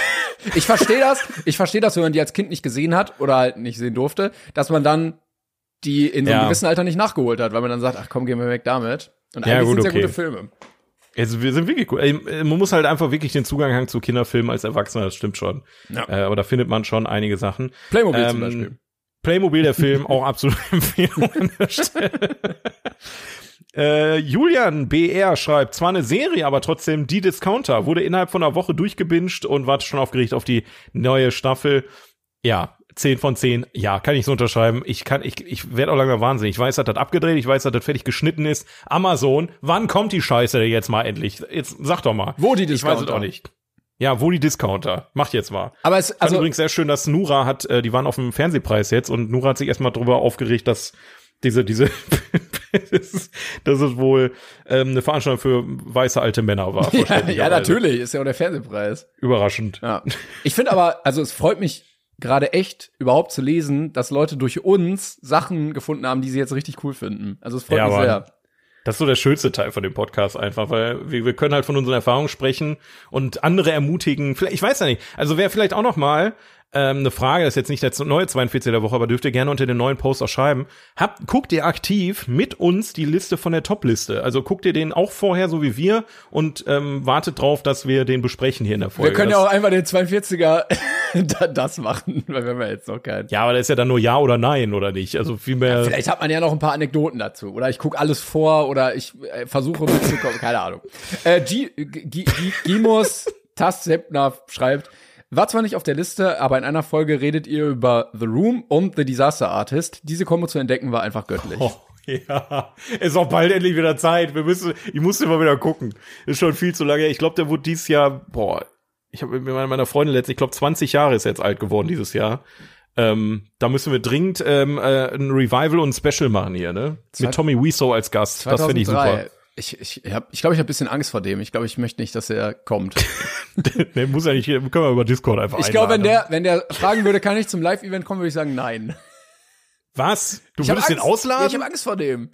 ich verstehe das, ich verstehe das, wenn man die als Kind nicht gesehen hat oder halt nicht sehen durfte, dass man dann die in so einem Ja. gewissen Alter nicht nachgeholt hat, weil man dann sagt, ach komm, gehen wir weg damit. Und Ja, eigentlich gut, sind ja okay. gute Filme. Also wir sind wirklich gut. Ey, Man muss halt einfach wirklich den Zugang haben zu Kinderfilmen als Erwachsener, das stimmt schon. Ja. Äh, aber da findet man schon einige Sachen. Playmobil zum Ähm, Beispiel. Playmobil, der Film, auch absolute Empfehlung an der Stelle. Äh, Julian BR schreibt, zwar eine Serie, aber trotzdem die Discounter. Wurde innerhalb von einer Woche durchgebinged und warte schon aufgeregt auf die neue Staffel. Ja, 10 von 10. Ja, kann ich so unterschreiben. Ich kann, ich, ich werde auch langsam wahnsinnig. Ich weiß, dass das abgedreht, ich weiß, dass das fertig geschnitten ist. Amazon, wann kommt die Scheiße jetzt mal endlich? Jetzt sag doch mal. Wo die Ich weiß es Discounter? auch nicht. Ja, wo die Discounter? Macht jetzt mal. Aber es, Also übrigens sehr schön, dass Nura hat, äh, die waren auf dem Fernsehpreis jetzt und Nura hat sich erstmal drüber aufgeregt, dass diese, diese, das ist, dass es wohl ähm, eine Veranstaltung für weiße alte Männer war. ja, ja, natürlich, ist ja auch der Fernsehpreis. Überraschend. Ja. Ich finde aber, also es freut mich gerade echt überhaupt zu lesen, dass Leute durch uns Sachen gefunden haben, die sie jetzt richtig cool finden. Also es freut Ja, mich sehr. Das ist so der schönste Teil von dem Podcast einfach, weil wir, wir können halt von unseren Erfahrungen sprechen und andere ermutigen. Vielleicht, ich weiß ja nicht. Also wäre vielleicht auch noch mal ähm, eine Frage, das ist jetzt nicht der neue 42 der Woche, aber dürft ihr gerne unter den neuen Post auch schreiben. Habt, guckt ihr aktiv mit uns die Liste von der Top-Liste? Also guckt ihr den auch vorher, so wie wir, und ähm, wartet drauf, dass wir den besprechen hier in der Folge. Wir können ja auch einfach den 42er da- das machen, weil wir haben ja jetzt noch keinen. ja, aber das ist ja dann nur Ja oder Nein, oder nicht? Also vielmehr. Vielleicht hat man ja noch ein paar Anekdoten dazu. Oder ich gucke alles vor oder ich äh, versuche mitzukommen. Keine Ahnung. Äh, G G G Gimos Tassepner schreibt, war zwar nicht auf der Liste, aber in einer Folge redet ihr über The Room und The Disaster Artist. Diese Kombo zu entdecken war einfach göttlich. Oh, ja, ist auch bald endlich wieder Zeit. Wir müssen, ich muss immer wieder gucken. Ist schon viel zu lange. Ich glaube, der wurde dieses Jahr, boah, ich habe mit meiner Freundin letztens, ich glaube, 20 Jahre ist jetzt alt geworden dieses Jahr. Ähm, da müssen wir dringend ähm, äh, ein Revival und ein Special machen hier, ne? Mit Tommy Wiseau als Gast. Das finde ich 2003. super. Ich ich habe ich, glaub, ich hab ein bisschen Angst vor dem. Ich glaube, ich möchte nicht, dass er kommt. nee, muss ja nicht, können wir über Discord einfach Ich glaube, wenn der, wenn der fragen würde, kann ich zum Live-Event kommen, würde ich sagen, nein. Was? Du Ich würdest den. Ja, ausladen? ich habe Angst vor dem.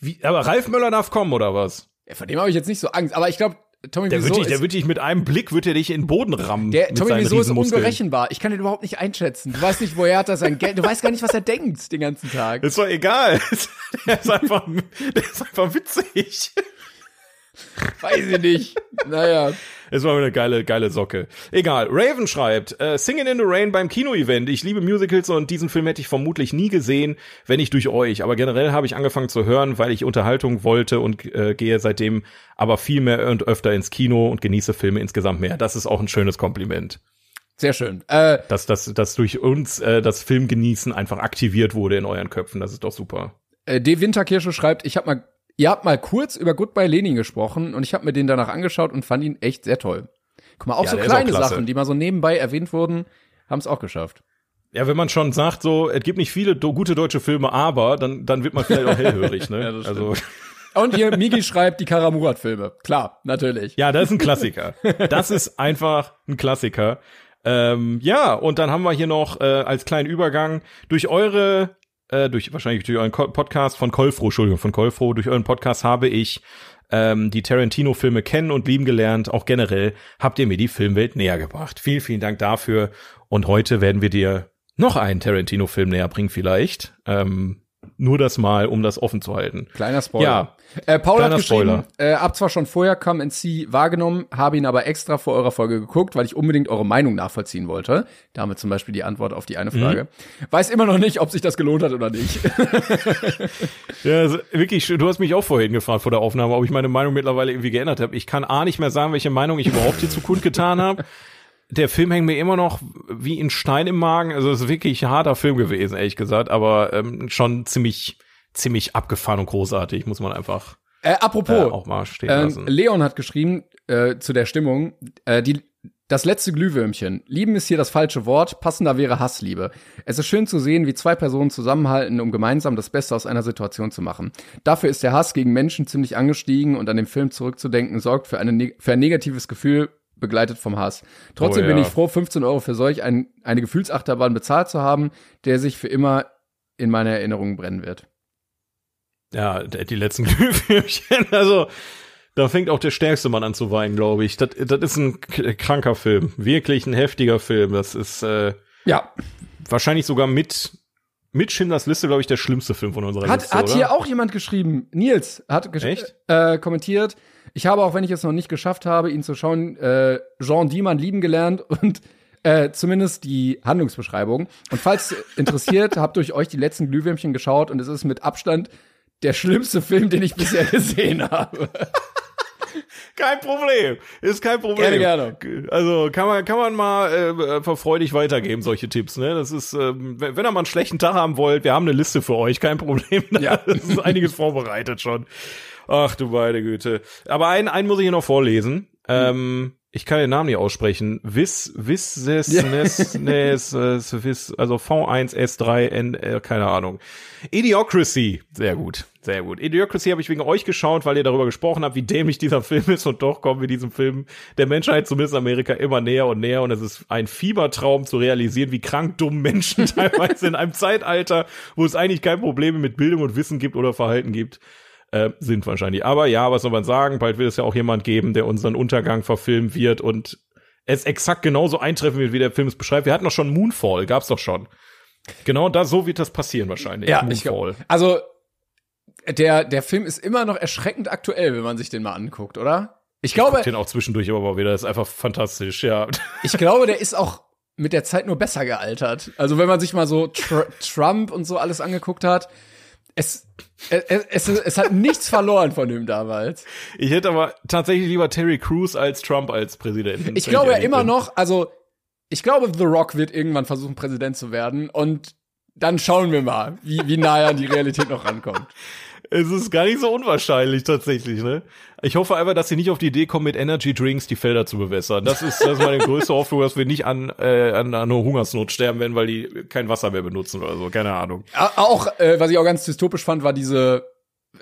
Wie, aber Ralf Möller darf kommen, oder was? Ja, vor dem habe ich jetzt nicht so Angst. Aber ich glaube, Tommy Der Wiseau wird dich, der wird dich mit einem Blick, wird er dich in den Boden rammen. Der Tommy Wiseau ist unberechenbar. Ich kann den überhaupt nicht einschätzen. Du weißt nicht, woher hat er sein Geld. Du weißt gar nicht, was er denkt den ganzen Tag. Ist doch egal. der ist einfach, der ist einfach witzig. Weiß ich nicht. Naja. Es war eine geile, geile Socke. Egal. Raven schreibt, äh, Singing in the Rain beim Kino-Event. Ich liebe Musicals und diesen Film hätte ich vermutlich nie gesehen, wenn nicht durch euch. Aber generell habe ich angefangen zu hören, weil ich Unterhaltung wollte und äh, gehe seitdem aber viel mehr und öfter ins Kino und genieße Filme insgesamt mehr. Das ist auch ein schönes Kompliment. Sehr schön. Äh, Dass, dass, dass durch uns äh, das Filmgenießen einfach aktiviert wurde in euren Köpfen. Das ist doch super. äh, D. Winterkirsche schreibt, ich habe mal, ihr habt mal kurz über Goodbye Lenin gesprochen und ich habe mir den danach angeschaut und fand ihn echt sehr toll. Guck mal, auch Ja, so auch kleine klasse. Sachen, die mal so nebenbei erwähnt wurden, haben es auch geschafft. Ja, wenn man schon sagt, so, es gibt nicht viele do gute deutsche Filme, aber, dann, dann wird man vielleicht auch hellhörig, ne? Ja, das also, Und hier, Migi schreibt die Karamurat-Filme. Klar, natürlich. ja, das ist ein Klassiker. Das ist einfach ein Klassiker. Ähm, ja, und dann haben wir hier noch äh, als kleinen Übergang durch eure, äh, durch wahrscheinlich durch euren Podcast von Kolfro, Entschuldigung, von Kolfro, durch euren Podcast habe ich ähm, die Tarantino-Filme kennen und lieben gelernt. Auch generell habt ihr mir die Filmwelt näher gebracht. Vielen, vielen Dank dafür. Und heute werden wir dir noch einen Tarantino-Film näher bringen, vielleicht. Ähm, nur das mal, um das offen zu halten. Kleiner Spoiler. Ja. Äh, Paul Kleiner hat geschrieben, äh, hab zwar schon vorher Come and See wahrgenommen, habe ihn aber extra vor eurer Folge geguckt, weil ich unbedingt eure Meinung nachvollziehen wollte. Damit zum Beispiel die Antwort auf die eine Frage. Weiß immer noch nicht, ob sich das gelohnt hat oder nicht. Ja, also wirklich, du hast mich auch vorhin gefragt vor der Aufnahme, ob ich meine Meinung mittlerweile irgendwie geändert habe. Ich kann A nicht mehr sagen, welche Meinung ich überhaupt hierzu kundgetan habe. Der Film hängt mir immer noch wie ein Stein im Magen. Also es ist wirklich ein harter Film gewesen, ehrlich gesagt, aber ähm, schon ziemlich, ziemlich abgefahren und großartig, muss man einfach Äh, apropos, äh, auch mal stehen ähm, lassen. Leon hat geschrieben äh, zu der Stimmung, äh, die das letzte Glühwürmchen. Lieben ist hier das falsche Wort, passender wäre Hassliebe. Es ist schön zu sehen, wie zwei Personen zusammenhalten, um gemeinsam das Beste aus einer Situation zu machen. Dafür ist der Hass gegen Menschen ziemlich angestiegen und an den Film zurückzudenken sorgt für, eine, neg- für ein negatives Gefühl, begleitet vom Hass. Trotzdem Oh bin ja. ich froh, 15 Euro für solch ein, eine Gefühlsachterbahn bezahlt zu haben, der sich für immer in meiner Erinnerung brennen wird. Ja, die letzten Glühwürmchen, also da fängt auch der stärkste Mann an zu weinen, glaube ich. Das, das ist ein kranker Film, wirklich ein heftiger Film. Das ist äh, Ja, wahrscheinlich sogar mit mit Schindlers Liste, glaube ich, der schlimmste Film von unserer Hat, Liste. hat oder? hier auch jemand geschrieben, Nils hat gesch Echt? Äh, kommentiert, ich habe, auch wenn ich es noch nicht geschafft habe, ihn zu schauen, äh, Jean Diemann lieben gelernt und äh, zumindest die Handlungsbeschreibung. Und falls interessiert, habt durch euch die letzten Glühwürmchen geschaut und es ist mit Abstand der schlimmste Film, den ich bisher gesehen habe. Kein Problem. Ist kein Problem. Gerne, gerne. Also kann man, kann man mal äh, einfach freudig weitergeben, solche Tipps. Ne? Das ist, ähm, wenn ihr mal einen schlechten Tag haben wollt, wir haben eine Liste für euch, kein Problem. Ja. Das ist einiges vorbereitet schon. Ach du meine Güte. Aber einen, einen muss ich hier noch vorlesen. Ähm, ich kann den Namen nicht aussprechen. Vis, Vis, Ses, Ja. Nes, Nes, äh, Vis, also V1, S3, N, äh, keine Ahnung. Idiocracy. Sehr gut, sehr gut. Idiocracy habe ich wegen euch geschaut, weil ihr darüber gesprochen habt, wie dämlich dieser Film ist und doch kommen wir diesem Film der Menschheit, zumindest in Amerika, immer näher und näher und es ist ein Fiebertraum zu realisieren, wie krank dumm Menschen teilweise in einem Zeitalter, wo es eigentlich kein Problem mit Bildung und Wissen gibt oder Verhalten gibt, äh, sind wahrscheinlich. Aber ja, was soll man sagen? Bald wird es ja auch jemand geben, der unseren Untergang verfilmen wird und es exakt genauso eintreffen wird, wie der Film es beschreibt. Wir hatten doch schon Moonfall, gab's doch schon. Genau da, so wird das passieren wahrscheinlich. Ja, ich Moonfall. glaub, also der, der Film ist immer noch erschreckend aktuell, wenn man sich den mal anguckt, oder? Ich glaube, Guck den auch zwischendurch immer mal wieder. Das ist einfach fantastisch, ja. Ich glaube, der ist auch mit der Zeit nur besser gealtert. Also wenn man sich mal so Tr Trump und so alles angeguckt hat, es, es, es, es hat nichts verloren von ihm damals. Ich hätte aber tatsächlich lieber Terry Crews als Trump als Präsidenten. Ich glaube ja immer bin. noch, also ich glaube, The Rock wird irgendwann versuchen, Präsident zu werden und dann schauen wir mal, wie, wie nah er an die Realität noch rankommt. Es ist gar nicht so unwahrscheinlich tatsächlich, ne? Ich hoffe einfach, dass sie nicht auf die Idee kommen, mit Energy Drinks die Felder zu bewässern. Das ist, das ist meine größte Hoffnung, dass wir nicht an, äh, an, einer Hungersnot sterben werden, weil die kein Wasser mehr benutzen oder so. Keine Ahnung. Auch, äh, was ich auch ganz dystopisch fand, war diese,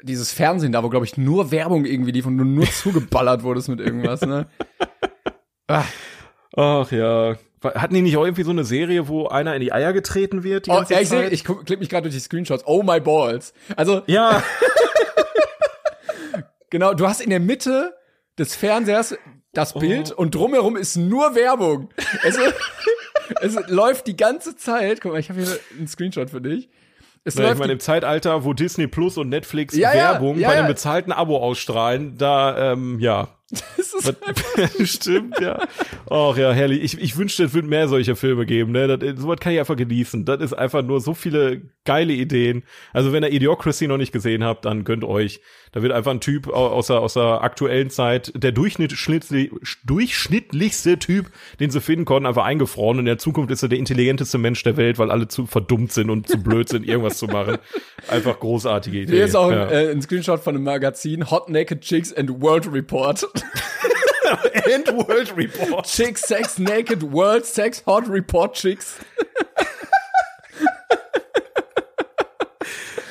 dieses Fernsehen da, wo, glaube ich, nur Werbung irgendwie lief und du nur zugeballert wurdest mit irgendwas, ne? Ah. Ach ja. Hatten die nicht auch irgendwie so eine Serie, wo einer in die Eier getreten wird? Oh, ja, ich sehe, ich klick mich gerade durch die Screenshots. Oh my balls. Also, ja, genau, du hast in der Mitte des Fernsehers das Bild und drumherum ist nur Werbung. Es, es läuft die ganze Zeit. Guck mal, ich habe hier einen Screenshot für dich. Es Na, ich läuft meine, im Zeitalter, wo Disney Plus und Netflix Ja, Werbung ja, bei einem bezahlten Abo ausstrahlen, da, ähm, ja. das ist Was- Stimmt, ja. Ach ja, herrlich. Ich, ich wünschte, es würde mehr solche Filme geben. Ne? Das, sowas kann ich einfach genießen. Das ist einfach nur so viele geile Ideen. Also wenn ihr Idiocracy noch nicht gesehen habt, dann gönnt euch. Da wird einfach ein Typ au- aus der, aus der aktuellen Zeit, der durchschnittli durchschnittlichste Typ, den sie finden konnten, einfach eingefroren. Und in der Zukunft ist er der intelligenteste Mensch der Welt, weil alle zu verdummt sind und zu blöd sind, irgendwas zu machen. Einfach großartige Idee. hier ist auch ja. äh, ein Screenshot von einem Magazin Hot Naked Chicks and World Report. End World Report. Chicks Sex Naked World Sex Hot Report Chicks.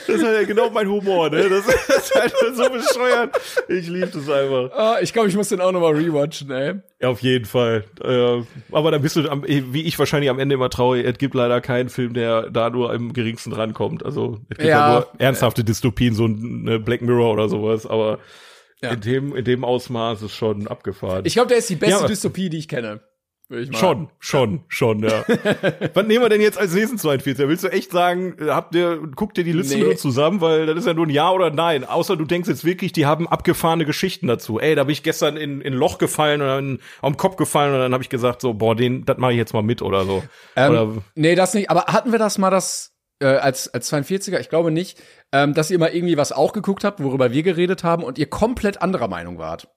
Das ist halt genau mein Humor, ne? Das ist halt so bescheuert. Ich liebe das einfach. Ah, ich glaube, ich muss den auch noch mal rewatchen, ey. Ja, auf jeden Fall. Äh, aber dann bist du, am, wie ich wahrscheinlich am Ende immer traurig, es gibt leider keinen Film, der da nur am geringsten rankommt. Also es gibt Ja. ja, nur ernsthafte Dystopien, so ein ne, Black Mirror oder sowas, aber Ja. in, dem, in dem Ausmaß ist schon abgefahren. Ich glaube, der ist die beste Ja, Dystopie, die ich kenne. Würde ich mal. Schon, schon, schon, ja. Was nehmen wir denn jetzt als nächsten 42? Willst du echt sagen, äh, habt ihr, guckt ihr die Liste Nee. zusammen, weil das ist ja nur ein Ja oder Nein. Außer du denkst jetzt wirklich, die haben abgefahrene Geschichten dazu. Ey, da bin ich gestern in, in ein Loch gefallen oder in, am Kopf gefallen und dann habe ich gesagt, so, boah, den, das mache ich jetzt mal mit oder so. Ähm, oder, nee, das nicht. Aber hatten wir das mal, das äh, als als 42er? Ich glaube nicht, ähm, dass ihr mal irgendwie was auch geguckt habt, worüber wir geredet haben und ihr komplett anderer Meinung wart.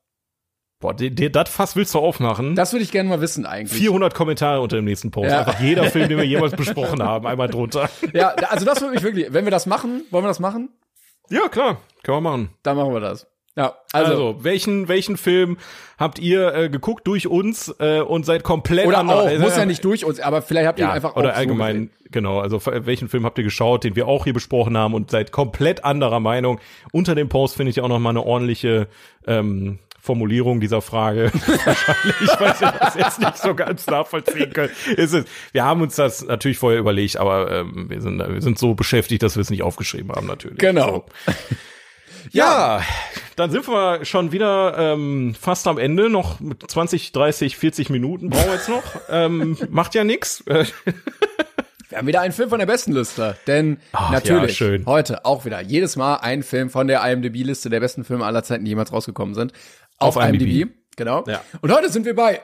Boah, das Fass willst du aufmachen? Das würde ich gerne mal wissen eigentlich. 400 Kommentare unter dem nächsten Post. Ja. Einfach jeder Film, den wir jemals besprochen haben, einmal drunter. Ja, also das würde mich wirklich, wenn wir das machen, wollen wir das machen? Ja, klar, können wir machen. Dann machen wir das. Ja, also, Also, welchen, welchen Film habt ihr äh, geguckt durch uns äh, und seid komplett oder auch, äh, muss ja nicht durch uns, aber vielleicht habt ihr ja, ihn einfach oder so allgemein, gesehen. genau, also welchen Film habt ihr geschaut, den wir auch hier besprochen haben und seid komplett anderer Meinung. Unter dem Post finde ich auch noch mal eine ordentliche ähm, Formulierung dieser Frage. Wahrscheinlich, weil wir das jetzt nicht so ganz nachvollziehen können. Ist es, wir haben uns das natürlich vorher überlegt, aber ähm, wir, sind, wir sind so beschäftigt, dass wir es nicht aufgeschrieben haben, natürlich. Genau. Ja, dann sind wir schon wieder ähm, fast am Ende, noch mit 20, 30, 40 Minuten brauchen wir jetzt noch. ähm, macht ja nix. Äh, Wir haben wieder einen Film von der besten Liste, denn Ach, natürlich ja, heute auch wieder jedes Mal ein Film von der IMDb-Liste der besten Filme aller Zeiten, die jemals rausgekommen sind. Auf IMDb. Genau. Ja. Und heute sind wir bei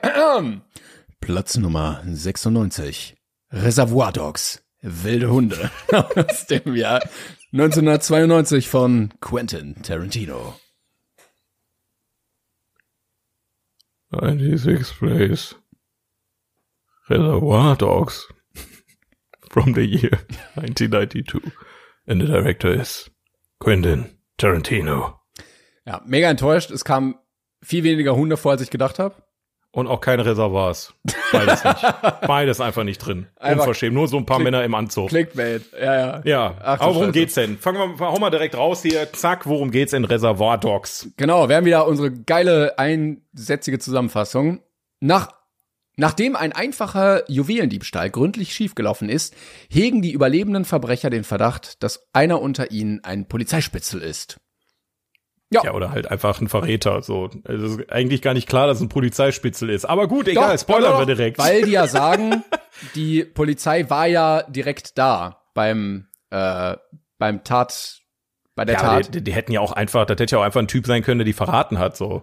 Platz Nummer 96. Reservoir Dogs. Wilde Hunde. Aus dem Jahr 1992 von Quentin Tarantino. 96 Place. Reservoir Dogs. From the year 1992. And the director is Quentin Tarantino. Ja, mega enttäuscht. Es kam viel weniger Hunde vor, als ich gedacht habe. Und auch keine Reservoirs. Beides nicht. Beides einfach nicht drin. Einfach Unverschämt. Nur so ein paar Klick- Männer im Anzug. Clickbait. Ja, ja. Ja, Ach aber worum Scheiße. geht's denn? Fangen wir, hau mal direkt raus hier. Zack, worum geht's in Reservoir Dogs? Genau, wir haben wieder unsere geile einsätzige Zusammenfassung. Nach, nachdem ein einfacher Juwelendiebstahl gründlich schiefgelaufen ist, hegen die überlebenden Verbrecher den Verdacht, dass einer unter ihnen ein Polizeispitzel ist. Ja, oder halt einfach ein Verräter. So, also es ist eigentlich gar nicht klar, dass es ein Polizeispitzel ist. Aber gut, egal, Doch, spoilern doch, wir direkt. Weil die ja sagen, die Polizei war ja direkt da beim, äh, beim Tat, bei der ja, Tat. die, die hätten ja auch einfach, das hätte ja auch einfach ein Typ sein können, der die verraten hat. So,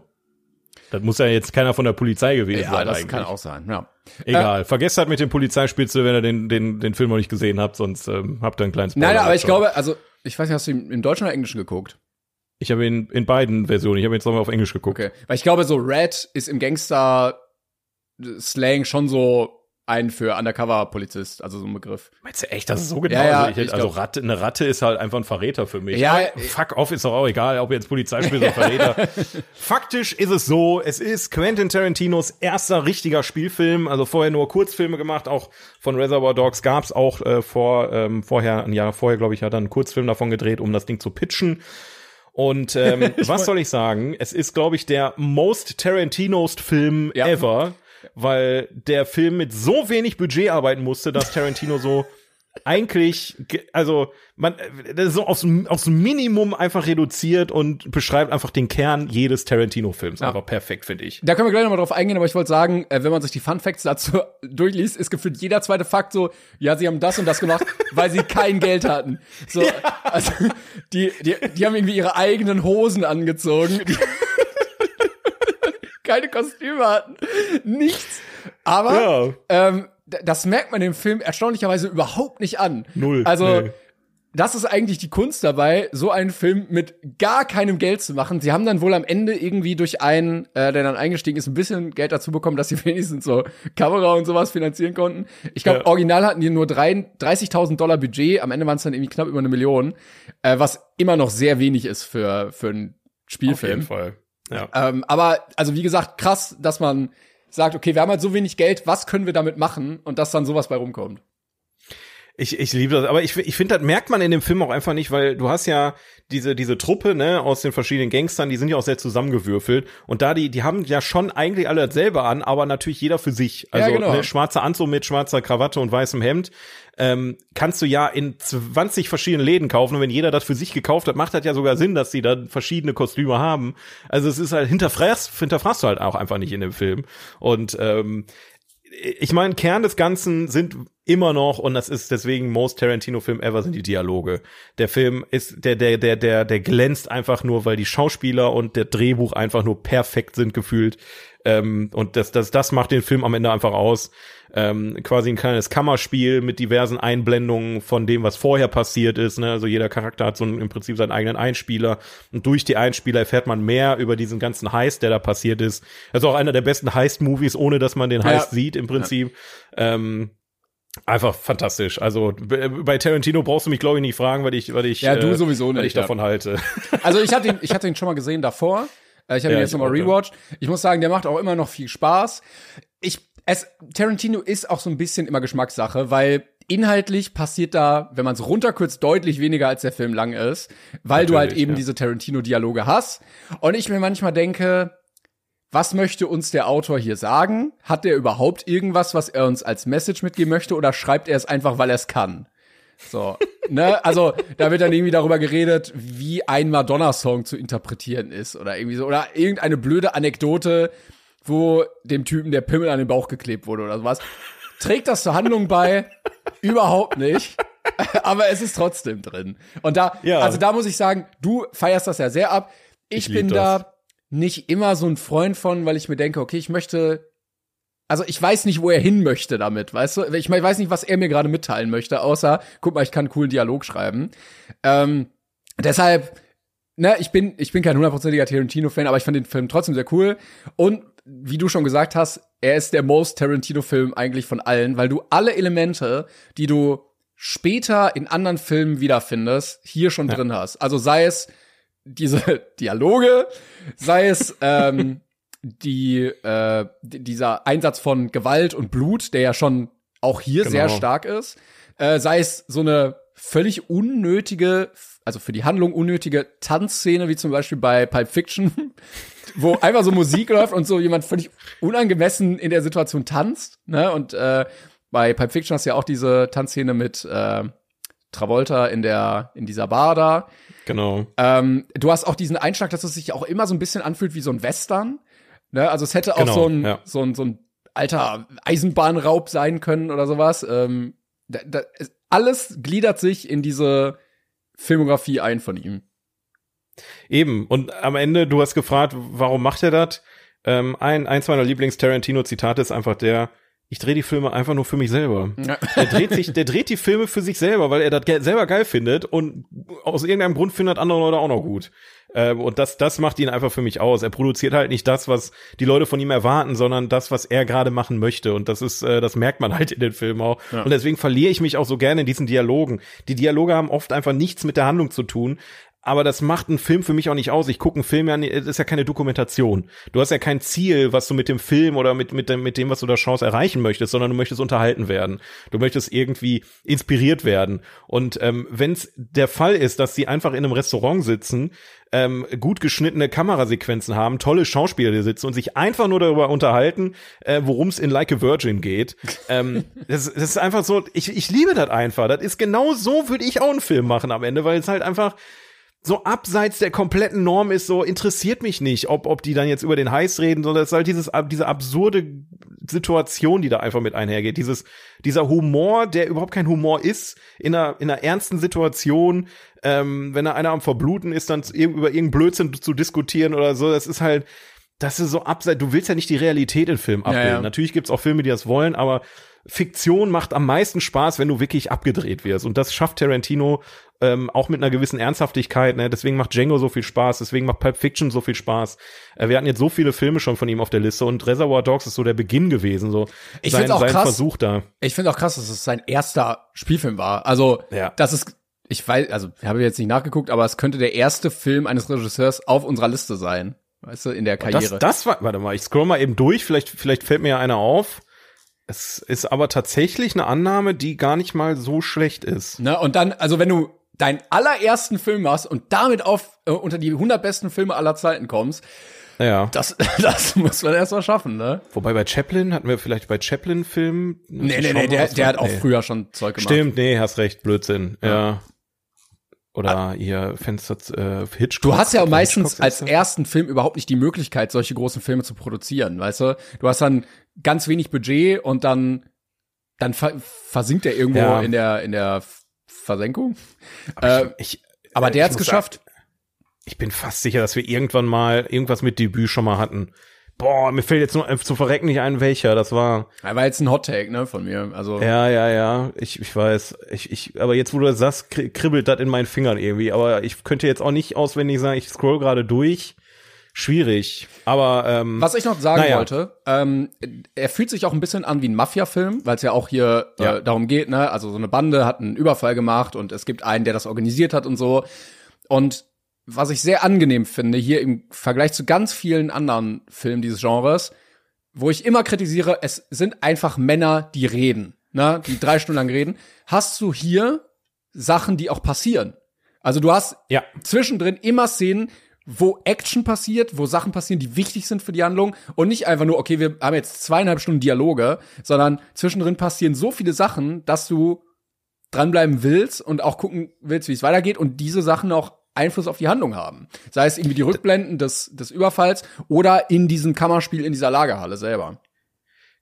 das muss ja jetzt keiner von der Polizei gewesen ja, sein das eigentlich. kann auch sein, ja. Egal, vergesst halt mit dem Polizeispitzel, wenn ihr den den den Film noch nicht gesehen habt, sonst ähm, habt ihr einen kleinen Spoiler. Nein, aber ich glaube, also, ich weiß nicht, hast du ihn im Deutschen oder Englischen geguckt? Ich habe ihn in beiden Versionen. Ich habe jetzt nochmal auf Englisch geguckt. Okay. Weil ich glaube, so Red ist im Gangster-Slang schon so ein für Undercover-Polizist, also so ein Begriff. Meinst du echt, das ist so genau? Ja, ja, also ich, hätte- ich also Ratte, eine Ratte ist halt einfach ein Verräter für mich. Ja, Aber äh, fuck off ist doch auch egal, ob jetzt Polizeispiel oder Verräter. Faktisch ist es so, es ist Quentin Tarantinos erster richtiger Spielfilm, also vorher nur Kurzfilme gemacht, auch von Reservoir Dogs gab's auch äh, vor ähm, vorher ein Jahr vorher, glaube ich, hat er einen Kurzfilm davon gedreht, um das Ding zu pitchen. Und ähm, was soll ich sagen? Es ist, glaube ich, der most Tarantinost Film Ja. ever, weil der Film mit so wenig Budget arbeiten musste, dass Tarantino so eigentlich, ge- also man, das ist so aufs, aufs Minimum einfach reduziert und beschreibt einfach den Kern jedes Tarantino-Films. Einfach perfekt, finde ich. Da können wir gleich nochmal drauf eingehen, aber ich wollte sagen, äh, wenn man sich die Fun Facts dazu durchliest, ist gefühlt jeder zweite Fakt so, ja, sie haben das und das gemacht, weil sie kein Geld hatten. So, also, die, die, die haben irgendwie ihre eigenen Hosen angezogen. Die keine Kostüme hatten. Nichts. Aber Ja. ähm, das merkt man dem Film erstaunlicherweise überhaupt nicht an. Null, Also, nee. das ist eigentlich die Kunst dabei, so einen Film mit gar keinem Geld zu machen. Sie haben dann wohl am Ende irgendwie durch einen, äh, der dann eingestiegen ist, ein bisschen Geld dazu bekommen, dass sie wenigstens so Kamera und sowas finanzieren konnten. Ich glaube, Ja. original hatten die nur drei- 30.000 Dollar Budget, am Ende waren es dann irgendwie knapp über eine Million, äh, was immer noch sehr wenig ist für, für einen Auf Spielfilm. jeden Fall. Ja. Ähm, aber, also wie gesagt, krass, dass man sagt, okay, wir haben halt so wenig Geld, was können wir damit machen? Und dass dann sowas bei rumkommt. Ich, ich liebe das, aber ich, ich finde, das merkt man in dem Film auch einfach nicht, weil du hast ja diese, diese Truppe, ne, aus den verschiedenen Gangstern, die sind ja auch sehr zusammengewürfelt. Und da, die, die haben ja schon eigentlich alle dasselbe an, aber natürlich jeder für sich. Also, genau. ne, schwarzer Anzug mit schwarzer Krawatte und weißem Hemd. Ähm, kannst du ja in 20 verschiedenen Läden kaufen und wenn jeder das für sich gekauft hat, macht das ja sogar Sinn, dass die dann verschiedene Kostüme haben. Also es ist halt hinterfragst, hinterfragst du halt auch einfach nicht in dem Film. Und ähm, ich meine, Kern des Ganzen sind immer noch und das ist deswegen most Tarantino Film ever sind die Dialoge. Der Film ist der der der der der glänzt einfach nur, weil die Schauspieler und der Drehbuch einfach nur perfekt sind gefühlt. Ähm, und das das das macht den Film am Ende einfach aus. Ähm, quasi ein kleines Kammerspiel mit diversen Einblendungen von dem, was vorher passiert ist. Ne? Also jeder Charakter hat so einen, im Prinzip seinen eigenen Einspieler und durch die Einspieler erfährt man mehr über diesen ganzen Heist, der da passiert ist. Also auch einer der besten Heist-Movies, ohne dass man den Heist ja. sieht im Prinzip. Ja. Ähm, Einfach fantastisch. Also bei Tarantino brauchst du mich glaube ich nicht fragen, weil ich, weil ich, ja, du äh, sowieso nicht, weil ich ja. davon halte. Also ich hatte ihn, ich hatte ihn schon mal gesehen davor. Äh, ich habe ja, ihn jetzt nochmal rewatcht. Ich muss sagen, der macht auch immer noch viel Spaß. Ich, es, Tarantino ist auch so ein bisschen immer Geschmackssache, weil inhaltlich passiert da, wenn man es runterkürzt, deutlich weniger als der Film lang ist, weil Natürlich, du halt eben ja. diese Tarantino-Dialoge hast. Und ich mir manchmal denke, was möchte uns der Autor hier sagen? Hat er überhaupt irgendwas, was er uns als Message mitgeben möchte, oder schreibt er es einfach, weil er es kann? So, ne? Also, da wird dann irgendwie darüber geredet, wie ein Madonna-Song zu interpretieren ist oder irgendwie so. Oder irgendeine blöde Anekdote, wo dem Typen der Pimmel an den Bauch geklebt wurde oder sowas. Trägt das zur Handlung bei? Überhaupt nicht. Aber es ist trotzdem drin. Und da, ja. also da muss ich sagen, du feierst das ja sehr ab. Ich, ich bin da nicht immer so ein Freund von, weil ich mir denke, okay, ich möchte also ich weiß nicht, wo er hin möchte damit, weißt du? Ich weiß nicht, was er mir gerade mitteilen möchte, außer, guck mal, ich kann einen coolen Dialog schreiben. Ähm, deshalb, ne, ich bin, ich bin kein hundertprozentiger Tarantino-Fan, aber ich fand den Film trotzdem sehr cool. Und wie du schon gesagt hast, er ist der most Tarantino-Film eigentlich von allen, weil du alle Elemente, die du später in anderen Filmen wiederfindest, hier schon ja. drin hast. Also sei es diese Dialoge, sei es ähm, die äh, dieser Einsatz von Gewalt und Blut, der ja schon auch hier genau. sehr stark ist, äh, sei es so eine völlig unnötige, also für die Handlung unnötige Tanzszene, wie zum Beispiel bei Pulp Fiction, wo einfach so Musik läuft und so jemand völlig unangemessen in der Situation tanzt, ne? Und äh, bei Pulp Fiction hast du ja auch diese Tanzszene mit äh, Travolta in der in dieser Bar da. Genau. Ähm, du hast auch diesen Einschlag, dass es sich auch immer so ein bisschen anfühlt wie so ein Western. Ne? Also es hätte auch genau, so, ein, ja. so, ein, so ein alter Eisenbahnraub sein können oder sowas. Ähm, da, da, alles gliedert sich in diese Filmografie ein von ihm. Eben. Und am Ende, du hast gefragt, warum macht er das? Ähm, ein, eins meiner Lieblings-Tarantino-Zitate ist einfach der, ich drehe die Filme einfach nur für mich selber. Ja. Der dreht sich, der dreht die Filme für sich selber, weil er das selber geil findet und aus irgendeinem Grund findet andere Leute auch noch gut. Ähm, und das, das macht ihn einfach für mich aus. Er produziert halt nicht das, was die Leute von ihm erwarten, sondern das, was er gerade machen möchte. Und das ist, äh, das merkt man halt in den Filmen auch. Ja. Und deswegen verliere ich mich auch so gerne in diesen Dialogen. Die Dialoge haben oft einfach nichts mit der Handlung zu tun, aber das macht einen Film für mich auch nicht aus. Ich gucke einen Film ja, das ist ja keine Dokumentation. Du hast ja kein Ziel, was du mit dem Film oder mit, mit, dem, mit dem, was du da schaust, erreichen möchtest, sondern du möchtest unterhalten werden. Du möchtest irgendwie inspiriert werden. Und ähm, wenn es der Fall ist, dass sie einfach in einem Restaurant sitzen, ähm, gut geschnittene Kamerasequenzen haben, tolle Schauspieler die sitzen und sich einfach nur darüber unterhalten, äh, worum es in Like a Virgin geht. ähm, das, das ist einfach so, ich, ich liebe das einfach. Das ist genau so, würde ich auch einen Film machen am Ende, weil es halt einfach so abseits der kompletten Norm ist, so interessiert mich nicht, ob, ob die dann jetzt über den Heiß reden, sondern es ist halt dieses, diese absurde Situation, die da einfach mit einhergeht. Dieses, dieser Humor, der überhaupt kein Humor ist, in einer, in einer ernsten Situation, ähm, wenn da einer am Verbluten ist, dann über irgendeinen Blödsinn zu diskutieren oder so, das ist halt, das ist so abseits, du willst ja nicht die Realität in Film abbilden. Ja, ja. Natürlich gibt's auch Filme, die das wollen, aber Fiktion macht am meisten Spaß, wenn du wirklich abgedreht wirst. Und das schafft Tarantino ähm, auch mit einer gewissen Ernsthaftigkeit. Ne? Deswegen macht Django so viel Spaß, deswegen macht Pulp Fiction so viel Spaß. Äh, wir hatten jetzt so viele Filme schon von ihm auf der Liste und Reservoir Dogs ist so der Beginn gewesen, so ich sein, auch sein krass, Versuch da. Ich finde auch krass, dass es sein erster Spielfilm war. Also, ja. das ist ich weiß, also ich habe jetzt nicht nachgeguckt, aber es könnte der erste Film eines Regisseurs auf unserer Liste sein. Weißt du, in der Karriere. Das, das war, warte mal, ich scroll mal eben durch, vielleicht, vielleicht fällt mir ja einer auf. Es ist aber tatsächlich eine Annahme, die gar nicht mal so schlecht ist. Na, und dann, also wenn du deinen allerersten Film machst und damit auf äh, unter die 100 besten Filme aller Zeiten kommst, ja. Das, das muss man erst mal schaffen, ne? Wobei bei Chaplin hatten wir vielleicht bei Chaplin-Filmen. Nee, nee, nee, der, der hat auch nee. früher schon Zeug gemacht. Stimmt, nee, hast recht, Blödsinn. Ja. ja. Oder ihr Fenster äh, Hitchcock. Du hast ja meistens als ersten Film überhaupt nicht die Möglichkeit, solche großen Filme zu produzieren, weißt du? Du hast dann ganz wenig Budget und dann dann ver versinkt er irgendwo Ja. in der in der Versenkung. Aber Äh, ich, ich, aber äh, der hat's geschafft. Sagen, ich bin fast sicher, dass wir irgendwann mal irgendwas mit Debüt schon mal hatten. Boah, mir fällt jetzt nur zu verrecken nicht ein, welcher. Das war. Er war jetzt ein Hot Take, ne, von mir. Also Ja, ja, ja. Ich, ich weiß. Ich, ich, aber jetzt, wo du das sagst, kri- kribbelt das in meinen Fingern irgendwie. Aber ich könnte jetzt auch nicht auswendig sagen, ich scroll gerade durch. Schwierig. Aber ähm, Was ich noch sagen Naja. wollte, ähm, er fühlt sich auch ein bisschen an wie ein Mafia-Film, weil es ja auch hier Ja. äh, darum geht, ne? Also so eine Bande hat einen Überfall gemacht und es gibt einen, der das organisiert hat und so. Und was ich sehr angenehm finde, hier im Vergleich zu ganz vielen anderen Filmen dieses Genres, wo ich immer kritisiere, es sind einfach Männer, die reden, ne? Die drei Stunden lang reden. Hast du hier Sachen, die auch passieren? Also du hast ja, zwischendrin immer Szenen, wo Action passiert, wo Sachen passieren, die wichtig sind für die Handlung und nicht einfach nur, okay, wir haben jetzt zweieinhalb Stunden Dialoge, sondern zwischendrin passieren so viele Sachen, dass du dranbleiben willst und auch gucken willst, wie es weitergeht und diese Sachen auch Einfluss auf die Handlung haben. Sei es irgendwie die Rückblenden des, des Überfalls oder in diesem Kammerspiel in dieser Lagerhalle selber.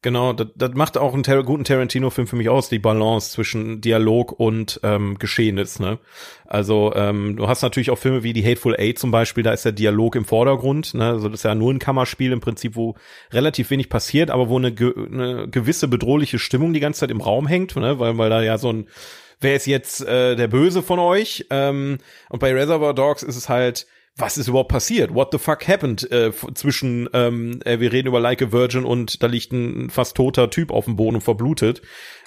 Genau, das, das macht auch einen Tar guten Tarantino-Film für mich aus, die Balance zwischen Dialog und ähm, Geschehnis. Ne? Also ähm, du hast natürlich auch Filme wie die Hateful Eight zum Beispiel, da ist der Dialog im Vordergrund. Ne? Also das ist ja nur ein Kammerspiel im Prinzip, wo relativ wenig passiert, aber wo eine, ge eine gewisse bedrohliche Stimmung die ganze Zeit im Raum hängt, ne? weil, weil da ja so ein Wer ist jetzt äh, der Böse von euch? Ähm, und bei Reservoir Dogs ist es halt, was ist überhaupt passiert? What the fuck happened äh, zwischen, ähm, äh, wir reden über Like a Virgin und da liegt ein fast toter Typ auf dem Boden und verblutet.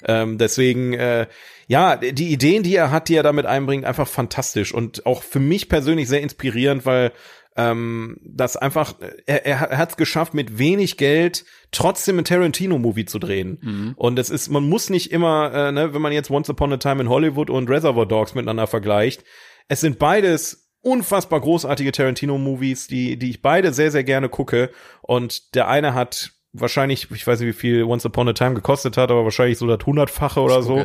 Ähm, deswegen, äh, ja, die Ideen, die er hat, die er damit einbringt, einfach fantastisch und auch für mich persönlich sehr inspirierend, weil ähm, das einfach, er, er hat es geschafft, mit wenig Geld trotzdem ein Tarantino-Movie zu drehen. Und es ist, man muss nicht immer, äh, ne, wenn man jetzt Once Upon a Time in Hollywood und Reservoir Dogs miteinander vergleicht, es sind beides unfassbar großartige Tarantino-Movies, die, die ich beide sehr, sehr gerne gucke. Und der eine hat wahrscheinlich, ich weiß nicht, wie viel Once Upon a Time gekostet hat, aber wahrscheinlich so das hundertfache oder so.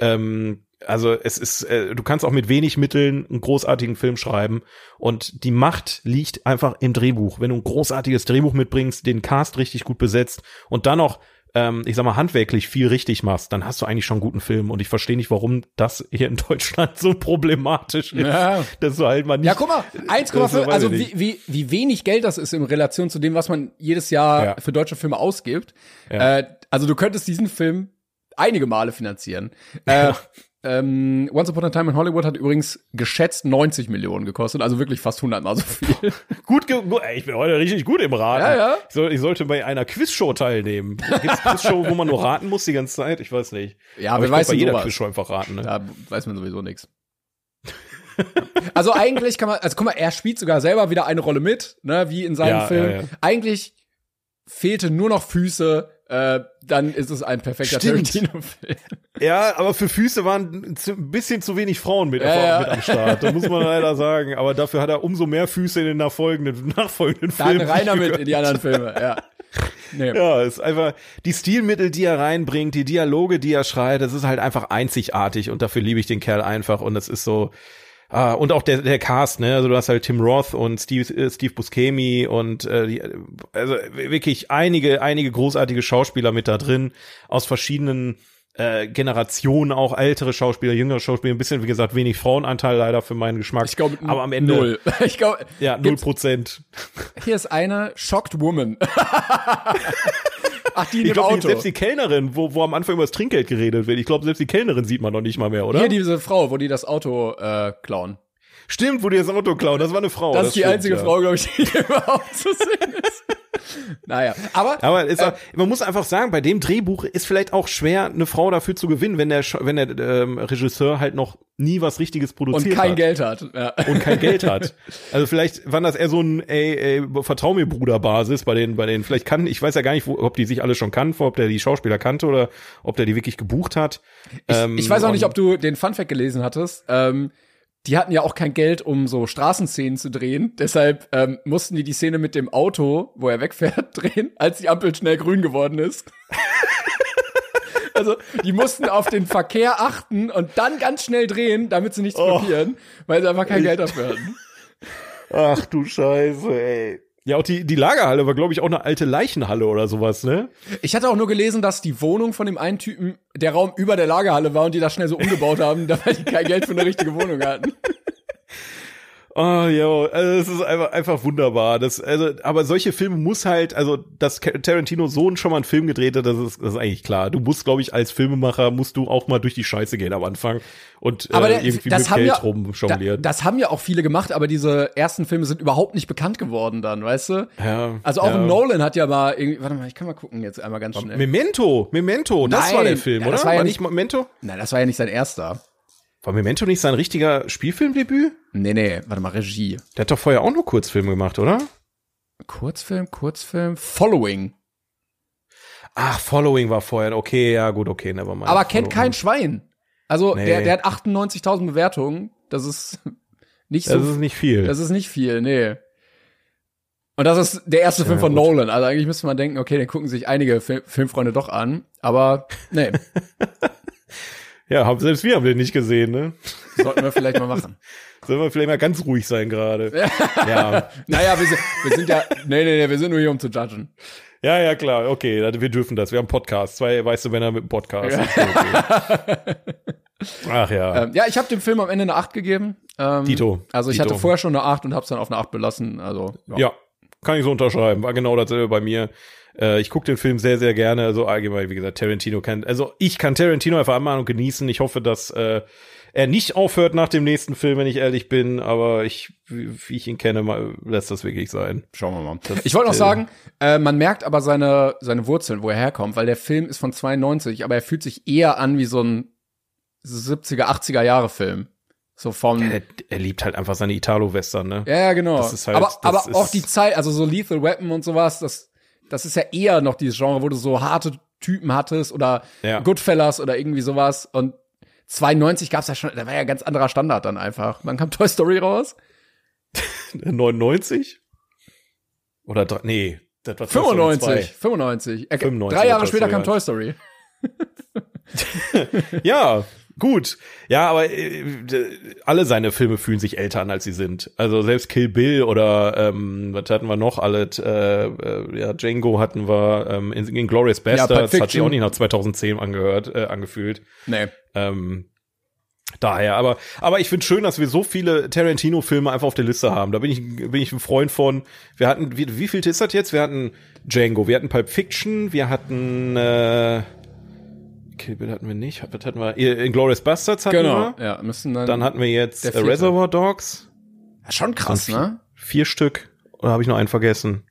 Ähm, also es ist, äh, du kannst auch mit wenig Mitteln einen großartigen Film schreiben und die Macht liegt einfach im Drehbuch. Wenn du ein großartiges Drehbuch mitbringst, den Cast richtig gut besetzt und dann noch, ähm, ich sag mal, handwerklich viel richtig machst, dann hast du eigentlich schon einen guten Film und ich verstehe nicht, warum das hier in Deutschland so problematisch ist, Ja. dass du halt mal nicht. Ja, guck mal, 1,5, weiß also wie, wie, wie wenig Geld das ist in Relation zu dem, was man jedes Jahr Ja. für deutsche Filme ausgibt. Ja. Äh, also du könntest diesen Film einige Male finanzieren. Äh, ähm, Once Upon a Time in Hollywood hat übrigens geschätzt 90 Millionen gekostet, also wirklich fast 100 Mal so viel. Gut, gut, ich bin heute richtig gut im Raten. Ja, ja. Ich, soll, ich sollte bei einer Quizshow teilnehmen. Gibt's Quizshow, wo man nur raten muss die ganze Zeit? Ich weiß nicht. Ja, Aber glaub, weiß bei jeder sowas? Quizshow einfach raten. Ne? Da weiß man sowieso nichts. Also eigentlich kann man, also guck mal, er spielt sogar selber wieder eine Rolle mit, ne, wie in seinem Ja, Film. ja, ja. Eigentlich fehlte nur noch Füße, äh, dann ist es ein perfekter. Tarantino-Film. Ja, aber für Füße waren ein bisschen zu wenig Frauen mit, Ja, ja. mit am Start. Da muss man leider sagen. Aber dafür hat er umso mehr Füße in den nachfolgenden, nachfolgenden Dann Filmen. rein damit gegönnt. in die anderen Filme, ja. Nee. Ja, ist einfach die Stilmittel, die er reinbringt, die Dialoge, die er schreit, das ist halt einfach einzigartig und dafür liebe ich den Kerl einfach und das ist so ah, und auch der der Cast, ne? Also du hast halt Tim Roth und Steve äh, Steve Buscemi und äh, die, also wirklich einige einige großartige Schauspieler mit da drin aus verschiedenen äh, Generationen, auch ältere Schauspieler, jüngere Schauspieler, ein bisschen, wie gesagt, wenig Frauenanteil leider für meinen Geschmack. Ich glaube, aber am Ende null. Ich glaube, Ja, null Prozent. hier ist eine Shocked Woman. Ach, die in Ich dem glaube, Auto. selbst die Kellnerin, wo, wo am Anfang über das Trinkgeld geredet wird, ich glaube, selbst die Kellnerin sieht man noch nicht mal mehr, oder? Hier diese Frau, wo die das Auto äh, klauen. Stimmt, wo die das Auto klauen, das war eine Frau. Das, ist die stimmt, einzige ja. Frau, glaube ich, die überhaupt zu sehen ist. Naja, aber, Aber ist Äh, auch, man muss einfach sagen, bei dem Drehbuch ist vielleicht auch schwer, eine Frau dafür zu gewinnen, wenn der, wenn der ähm, Regisseur halt noch nie was Richtiges und produziert kein hat. Geld hat. Ja. und kein Geld hat. Also vielleicht war das eher so ein ey, ey, Vertrau mir Bruder Basis bei den bei den vielleicht kann ich weiß ja gar nicht, wo, ob die sich alle schon kannten, ob der die Schauspieler kannte oder ob der die wirklich gebucht hat. Ähm, Ich weiß auch nicht, und- ob du den Funfact gelesen hattest. Ähm, die hatten ja auch kein Geld, um so Straßenszenen zu drehen. Deshalb ähm, mussten die die Szene mit dem Auto, wo er wegfährt, drehen, als die Ampel schnell grün geworden ist. also, die mussten auf den Verkehr achten und dann ganz schnell drehen, damit sie nichts Oh. blockieren, weil sie einfach kein Geld dafür hatten. Ach du Scheiße, ey. Ja, auch die, die Lagerhalle war, glaube ich, auch eine alte Leichenhalle oder sowas, ne? Ich hatte auch nur gelesen, dass die Wohnung von dem einen Typen der Raum über der Lagerhalle war und die das schnell so umgebaut haben, weil die kein Geld für eine richtige Wohnung hatten. Oh, jo, also es ist einfach, einfach wunderbar. Das, also, aber solche Filme muss halt, also, dass Tarantino Sohn schon mal einen Film gedreht hat, das ist, das ist eigentlich klar. Du musst, glaube ich, als Filmemacher musst du auch mal durch die Scheiße gehen am Anfang und Aber äh, irgendwie das mit haben Geld ja- rumjonglieren. Da, das haben ja auch viele gemacht, aber diese ersten Filme sind überhaupt nicht bekannt geworden dann, weißt du? ja, Also auch ja. Nolan hat ja mal irgendwie, warte mal, ich kann mal gucken jetzt einmal ganz schnell. Memento, Memento, das Nein, war der Film, ja, oder? das war ja nicht Memento? Nein, das war ja nicht sein erster. War Memento nicht sein richtiger Spielfilmdebüt? Nee, nee, warte mal, Regie. Der hat doch vorher auch nur Kurzfilme gemacht, oder? Kurzfilm, Kurzfilm, Following. Ach, Following war vorher. Okay, ja, gut, okay, never mind. Aber kennt kein. Schwein. Also Nee. der, der hat 98.000 Bewertungen. Das ist nicht so. Das ist nicht viel. das ist nicht viel, nee. Und das ist der erste Film Ja, von gut. Nolan. Also eigentlich müsste man denken, okay, den gucken sich einige Fil Filmfreunde doch an. Aber nee, ja, haben, selbst wir haben den nicht gesehen, ne? sollten wir vielleicht mal machen. Sollen wir vielleicht mal ganz ruhig sein gerade. ja. Naja, wir sind, wir sind ja, nee, nee, nee, wir sind nur hier, um zu judgen. Ja, ja, klar, okay, wir dürfen das. Wir haben Podcast. Zwei weiße Männer mit einem Podcast. Okay, okay. Ach ja. Ähm, ja, ich habe dem Film am Ende eine 8 gegeben. Ähm, Dito. Also ich Dito. hatte vorher schon eine 8 und hab's dann auf eine 8 belassen. Also ja. Ja, kann ich so unterschreiben. War genau dasselbe bei mir. Äh, ich gucke den Film sehr, sehr gerne. Also allgemein, wie gesagt, Tarantino kann, also ich kann Tarantino einfach einmal und genießen. Ich hoffe, dass äh, er nicht aufhört nach dem nächsten Film, wenn ich ehrlich bin. Aber ich, wie ich ihn kenne, mal, lässt das wirklich sein. Schauen wir mal. Ich wollte noch sagen, äh, man merkt aber seine, seine Wurzeln, wo er herkommt, weil der Film ist von 92, aber er fühlt sich eher an wie so ein 70er, 80er Jahre Film. So vom, Er, er liebt halt einfach seine Italo-Western, ne? ja, ja, genau. das ist halt- aber das aber ist- auch die Zeit, also so Lethal Weapon und sowas, das, das ist ja eher noch dieses Genre, wo du so harte Typen hattest oder Ja. Goodfellas oder irgendwie sowas und 92 gab's ja schon, da war ja ganz anderer Standard dann einfach. Dann kam Toy Story raus. 99? Oder nee, das war 95, 95. Äh, 95 drei Jahre später kam 1. Toy Story. Ja, gut. Ja, aber äh, alle seine Filme fühlen sich älter an, als sie sind. Also selbst Kill Bill oder ähm, was hatten wir noch? Alle, äh, äh, ja, Django hatten wir, ähm, in, in Glorious Bastards hat sich auch nicht nach 2010 angehört, äh, angefühlt. Nee. Ähm, daher, aber, aber ich finde schön, dass wir so viele Tarantino-Filme einfach auf der Liste haben. Da bin ich, bin ich ein Freund von. Wir hatten, wie, wie viel ist das jetzt? Wir hatten Django, wir hatten Pulp Fiction, wir hatten, äh, Kill Bill hatten wir nicht. Was hatten wir? Inglourious Bastards hatten Genau. wir. Ja, müssen dann. Dann hatten wir jetzt äh. Reservoir Dogs. Ja, schon krass, Dann ne? Vier Stück. Oder habe ich noch einen vergessen?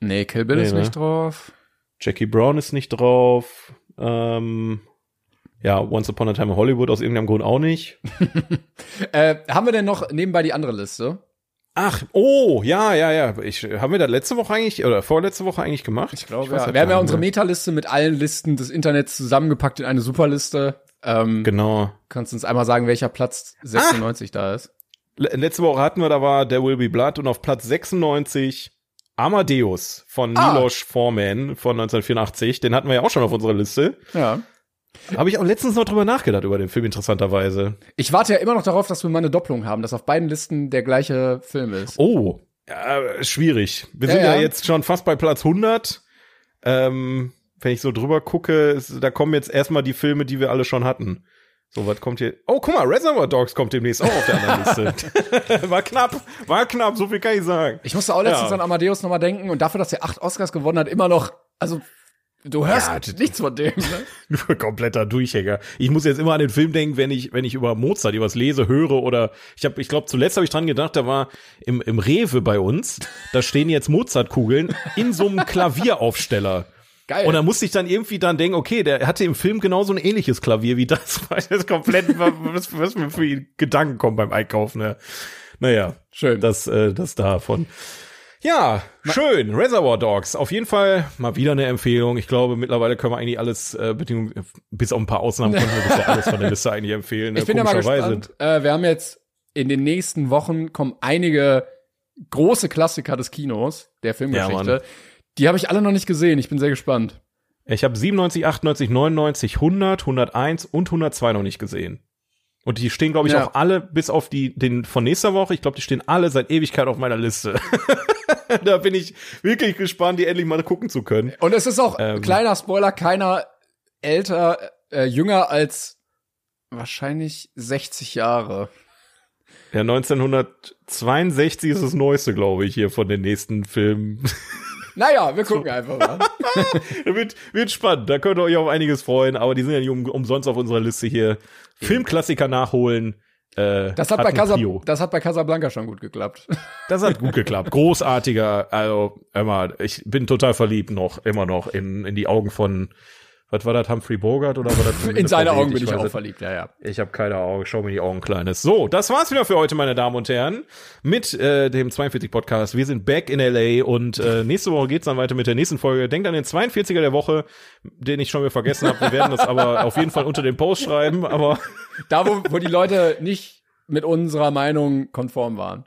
Nee, Kill Bill Nee, ist ne? nicht drauf. Jackie Brown ist nicht drauf. Ähm, ja, Once Upon a Time in Hollywood aus irgendeinem Grund auch nicht. Äh, haben wir denn noch nebenbei die andere Liste? Ach, oh, ja, ja, ja. Ich, haben wir das letzte Woche eigentlich oder vorletzte Woche eigentlich gemacht? Ich glaube, weiß ja. Wir haben ja unsere Metaliste mit allen Listen des Internets zusammengepackt in eine Superliste. Ähm. Genau. Kannst du uns einmal sagen, welcher Platz 96 da ist? Le- Letzte Woche hatten wir, da war There Will Be Blood und auf Platz 96 Amadeus von Ah. Milos Forman von 1984. Den hatten wir ja auch schon auf unserer Liste. Ja. Habe ich auch letztens noch drüber nachgedacht über den Film, interessanterweise. Ich warte ja immer noch darauf, dass wir mal eine Doppelung haben, dass auf beiden Listen der gleiche Film ist. Oh, ja, schwierig. Wir Ja, sind ja, ja. jetzt schon fast bei Platz 100. Ähm, wenn ich so drüber gucke, ist, da kommen jetzt erstmal die Filme, die wir alle schon hatten. So, was kommt hier? Oh, guck mal, Reservoir Dogs kommt demnächst auch auf der anderen Liste. war knapp, war knapp, so viel kann ich sagen. Ich musste auch letztens Ja. an Amadeus nochmal denken und dafür, dass er acht Oscars gewonnen hat, immer noch, also du hörst Ja, nichts von dem. Ne? Kompletter Durchhänger. Ich muss jetzt immer an den Film denken, wenn ich, wenn ich über Mozart was lese, höre oder ich habe, ich glaube, zuletzt habe ich dran gedacht, da war im, im Rewe bei uns, da stehen jetzt Mozartkugeln in so einem Klavieraufsteller. Geil. Und da musste ich dann irgendwie dann denken, okay, der hatte im Film genauso ein ähnliches Klavier wie das. Weil das komplett, was, was mir für Gedanken kommen beim Einkaufen. Ne? Naja, Schön. das, äh, das davon. Ja, schön. Reservoir Dogs. Auf jeden Fall mal wieder eine Empfehlung. Ich glaube, mittlerweile können wir eigentlich alles, äh, bis auf ein paar Ausnahmen, können wir bisher alles von der Liste eigentlich empfehlen. ne? Ich bin ja mal gespannt. Äh, wir haben jetzt in den nächsten Wochen kommen einige große Klassiker des Kinos, der Ja, Filmgeschichte. Mann. die habe ich alle noch nicht gesehen. Ich bin sehr gespannt. Ich habe 97, 98, 99, 100, 101 und 102 noch nicht gesehen. Und die stehen, glaube ich, Ja. auch alle, bis auf die, den von nächster Woche, ich glaube, die stehen alle seit Ewigkeit auf meiner Liste. da bin ich wirklich gespannt, die endlich mal gucken zu können. Und es ist auch, Ähm. kleiner Spoiler, keiner älter, äh, jünger als wahrscheinlich 60 Jahre. Ja, 1962 ist das neueste, glaube ich, hier von den nächsten Filmen. Naja, wir gucken einfach mal. wird, wird spannend, da könnt ihr euch auf einiges freuen, aber die sind ja nicht um, umsonst auf unserer Liste hier. Filmklassiker nachholen. Äh, Das hat, bei eine Casa, das hat bei Casablanca schon gut geklappt. Das hat gut geklappt. Großartiger, also immer, ich bin total verliebt noch, immer noch in, in die Augen von, was war das, Humphrey Bogart oder war das In seine? Augen bin ich weiß auch verliebt, ja, ja. Ich habe keine Augen, schau mir die Augen, Kleines. So, das war's wieder für heute, meine Damen und Herren, mit äh, dem 42 Podcast. Wir sind back in LA und äh, nächste Woche geht's dann weiter mit der nächsten Folge. Denkt an den 42er der Woche, den ich schon wieder vergessen habe. Wir werden das aber auf jeden Fall unter den Post schreiben, aber Da, wo, wo die Leute nicht mit unserer Meinung konform waren.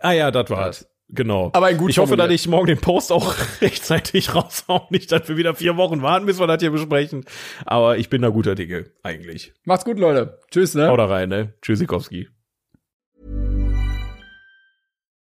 ah ja, das war's. Genau. Aber ein gut ich hoffe, dass ich morgen den Post auch rechtzeitig raushau. Nicht, dass wir wieder vier Wochen warten, bis wir das hier besprechen. Aber ich bin da guter Dinge, eigentlich. Macht's gut, Leute. Tschüss, ne? Haut rein, ne? Tschüssikowski.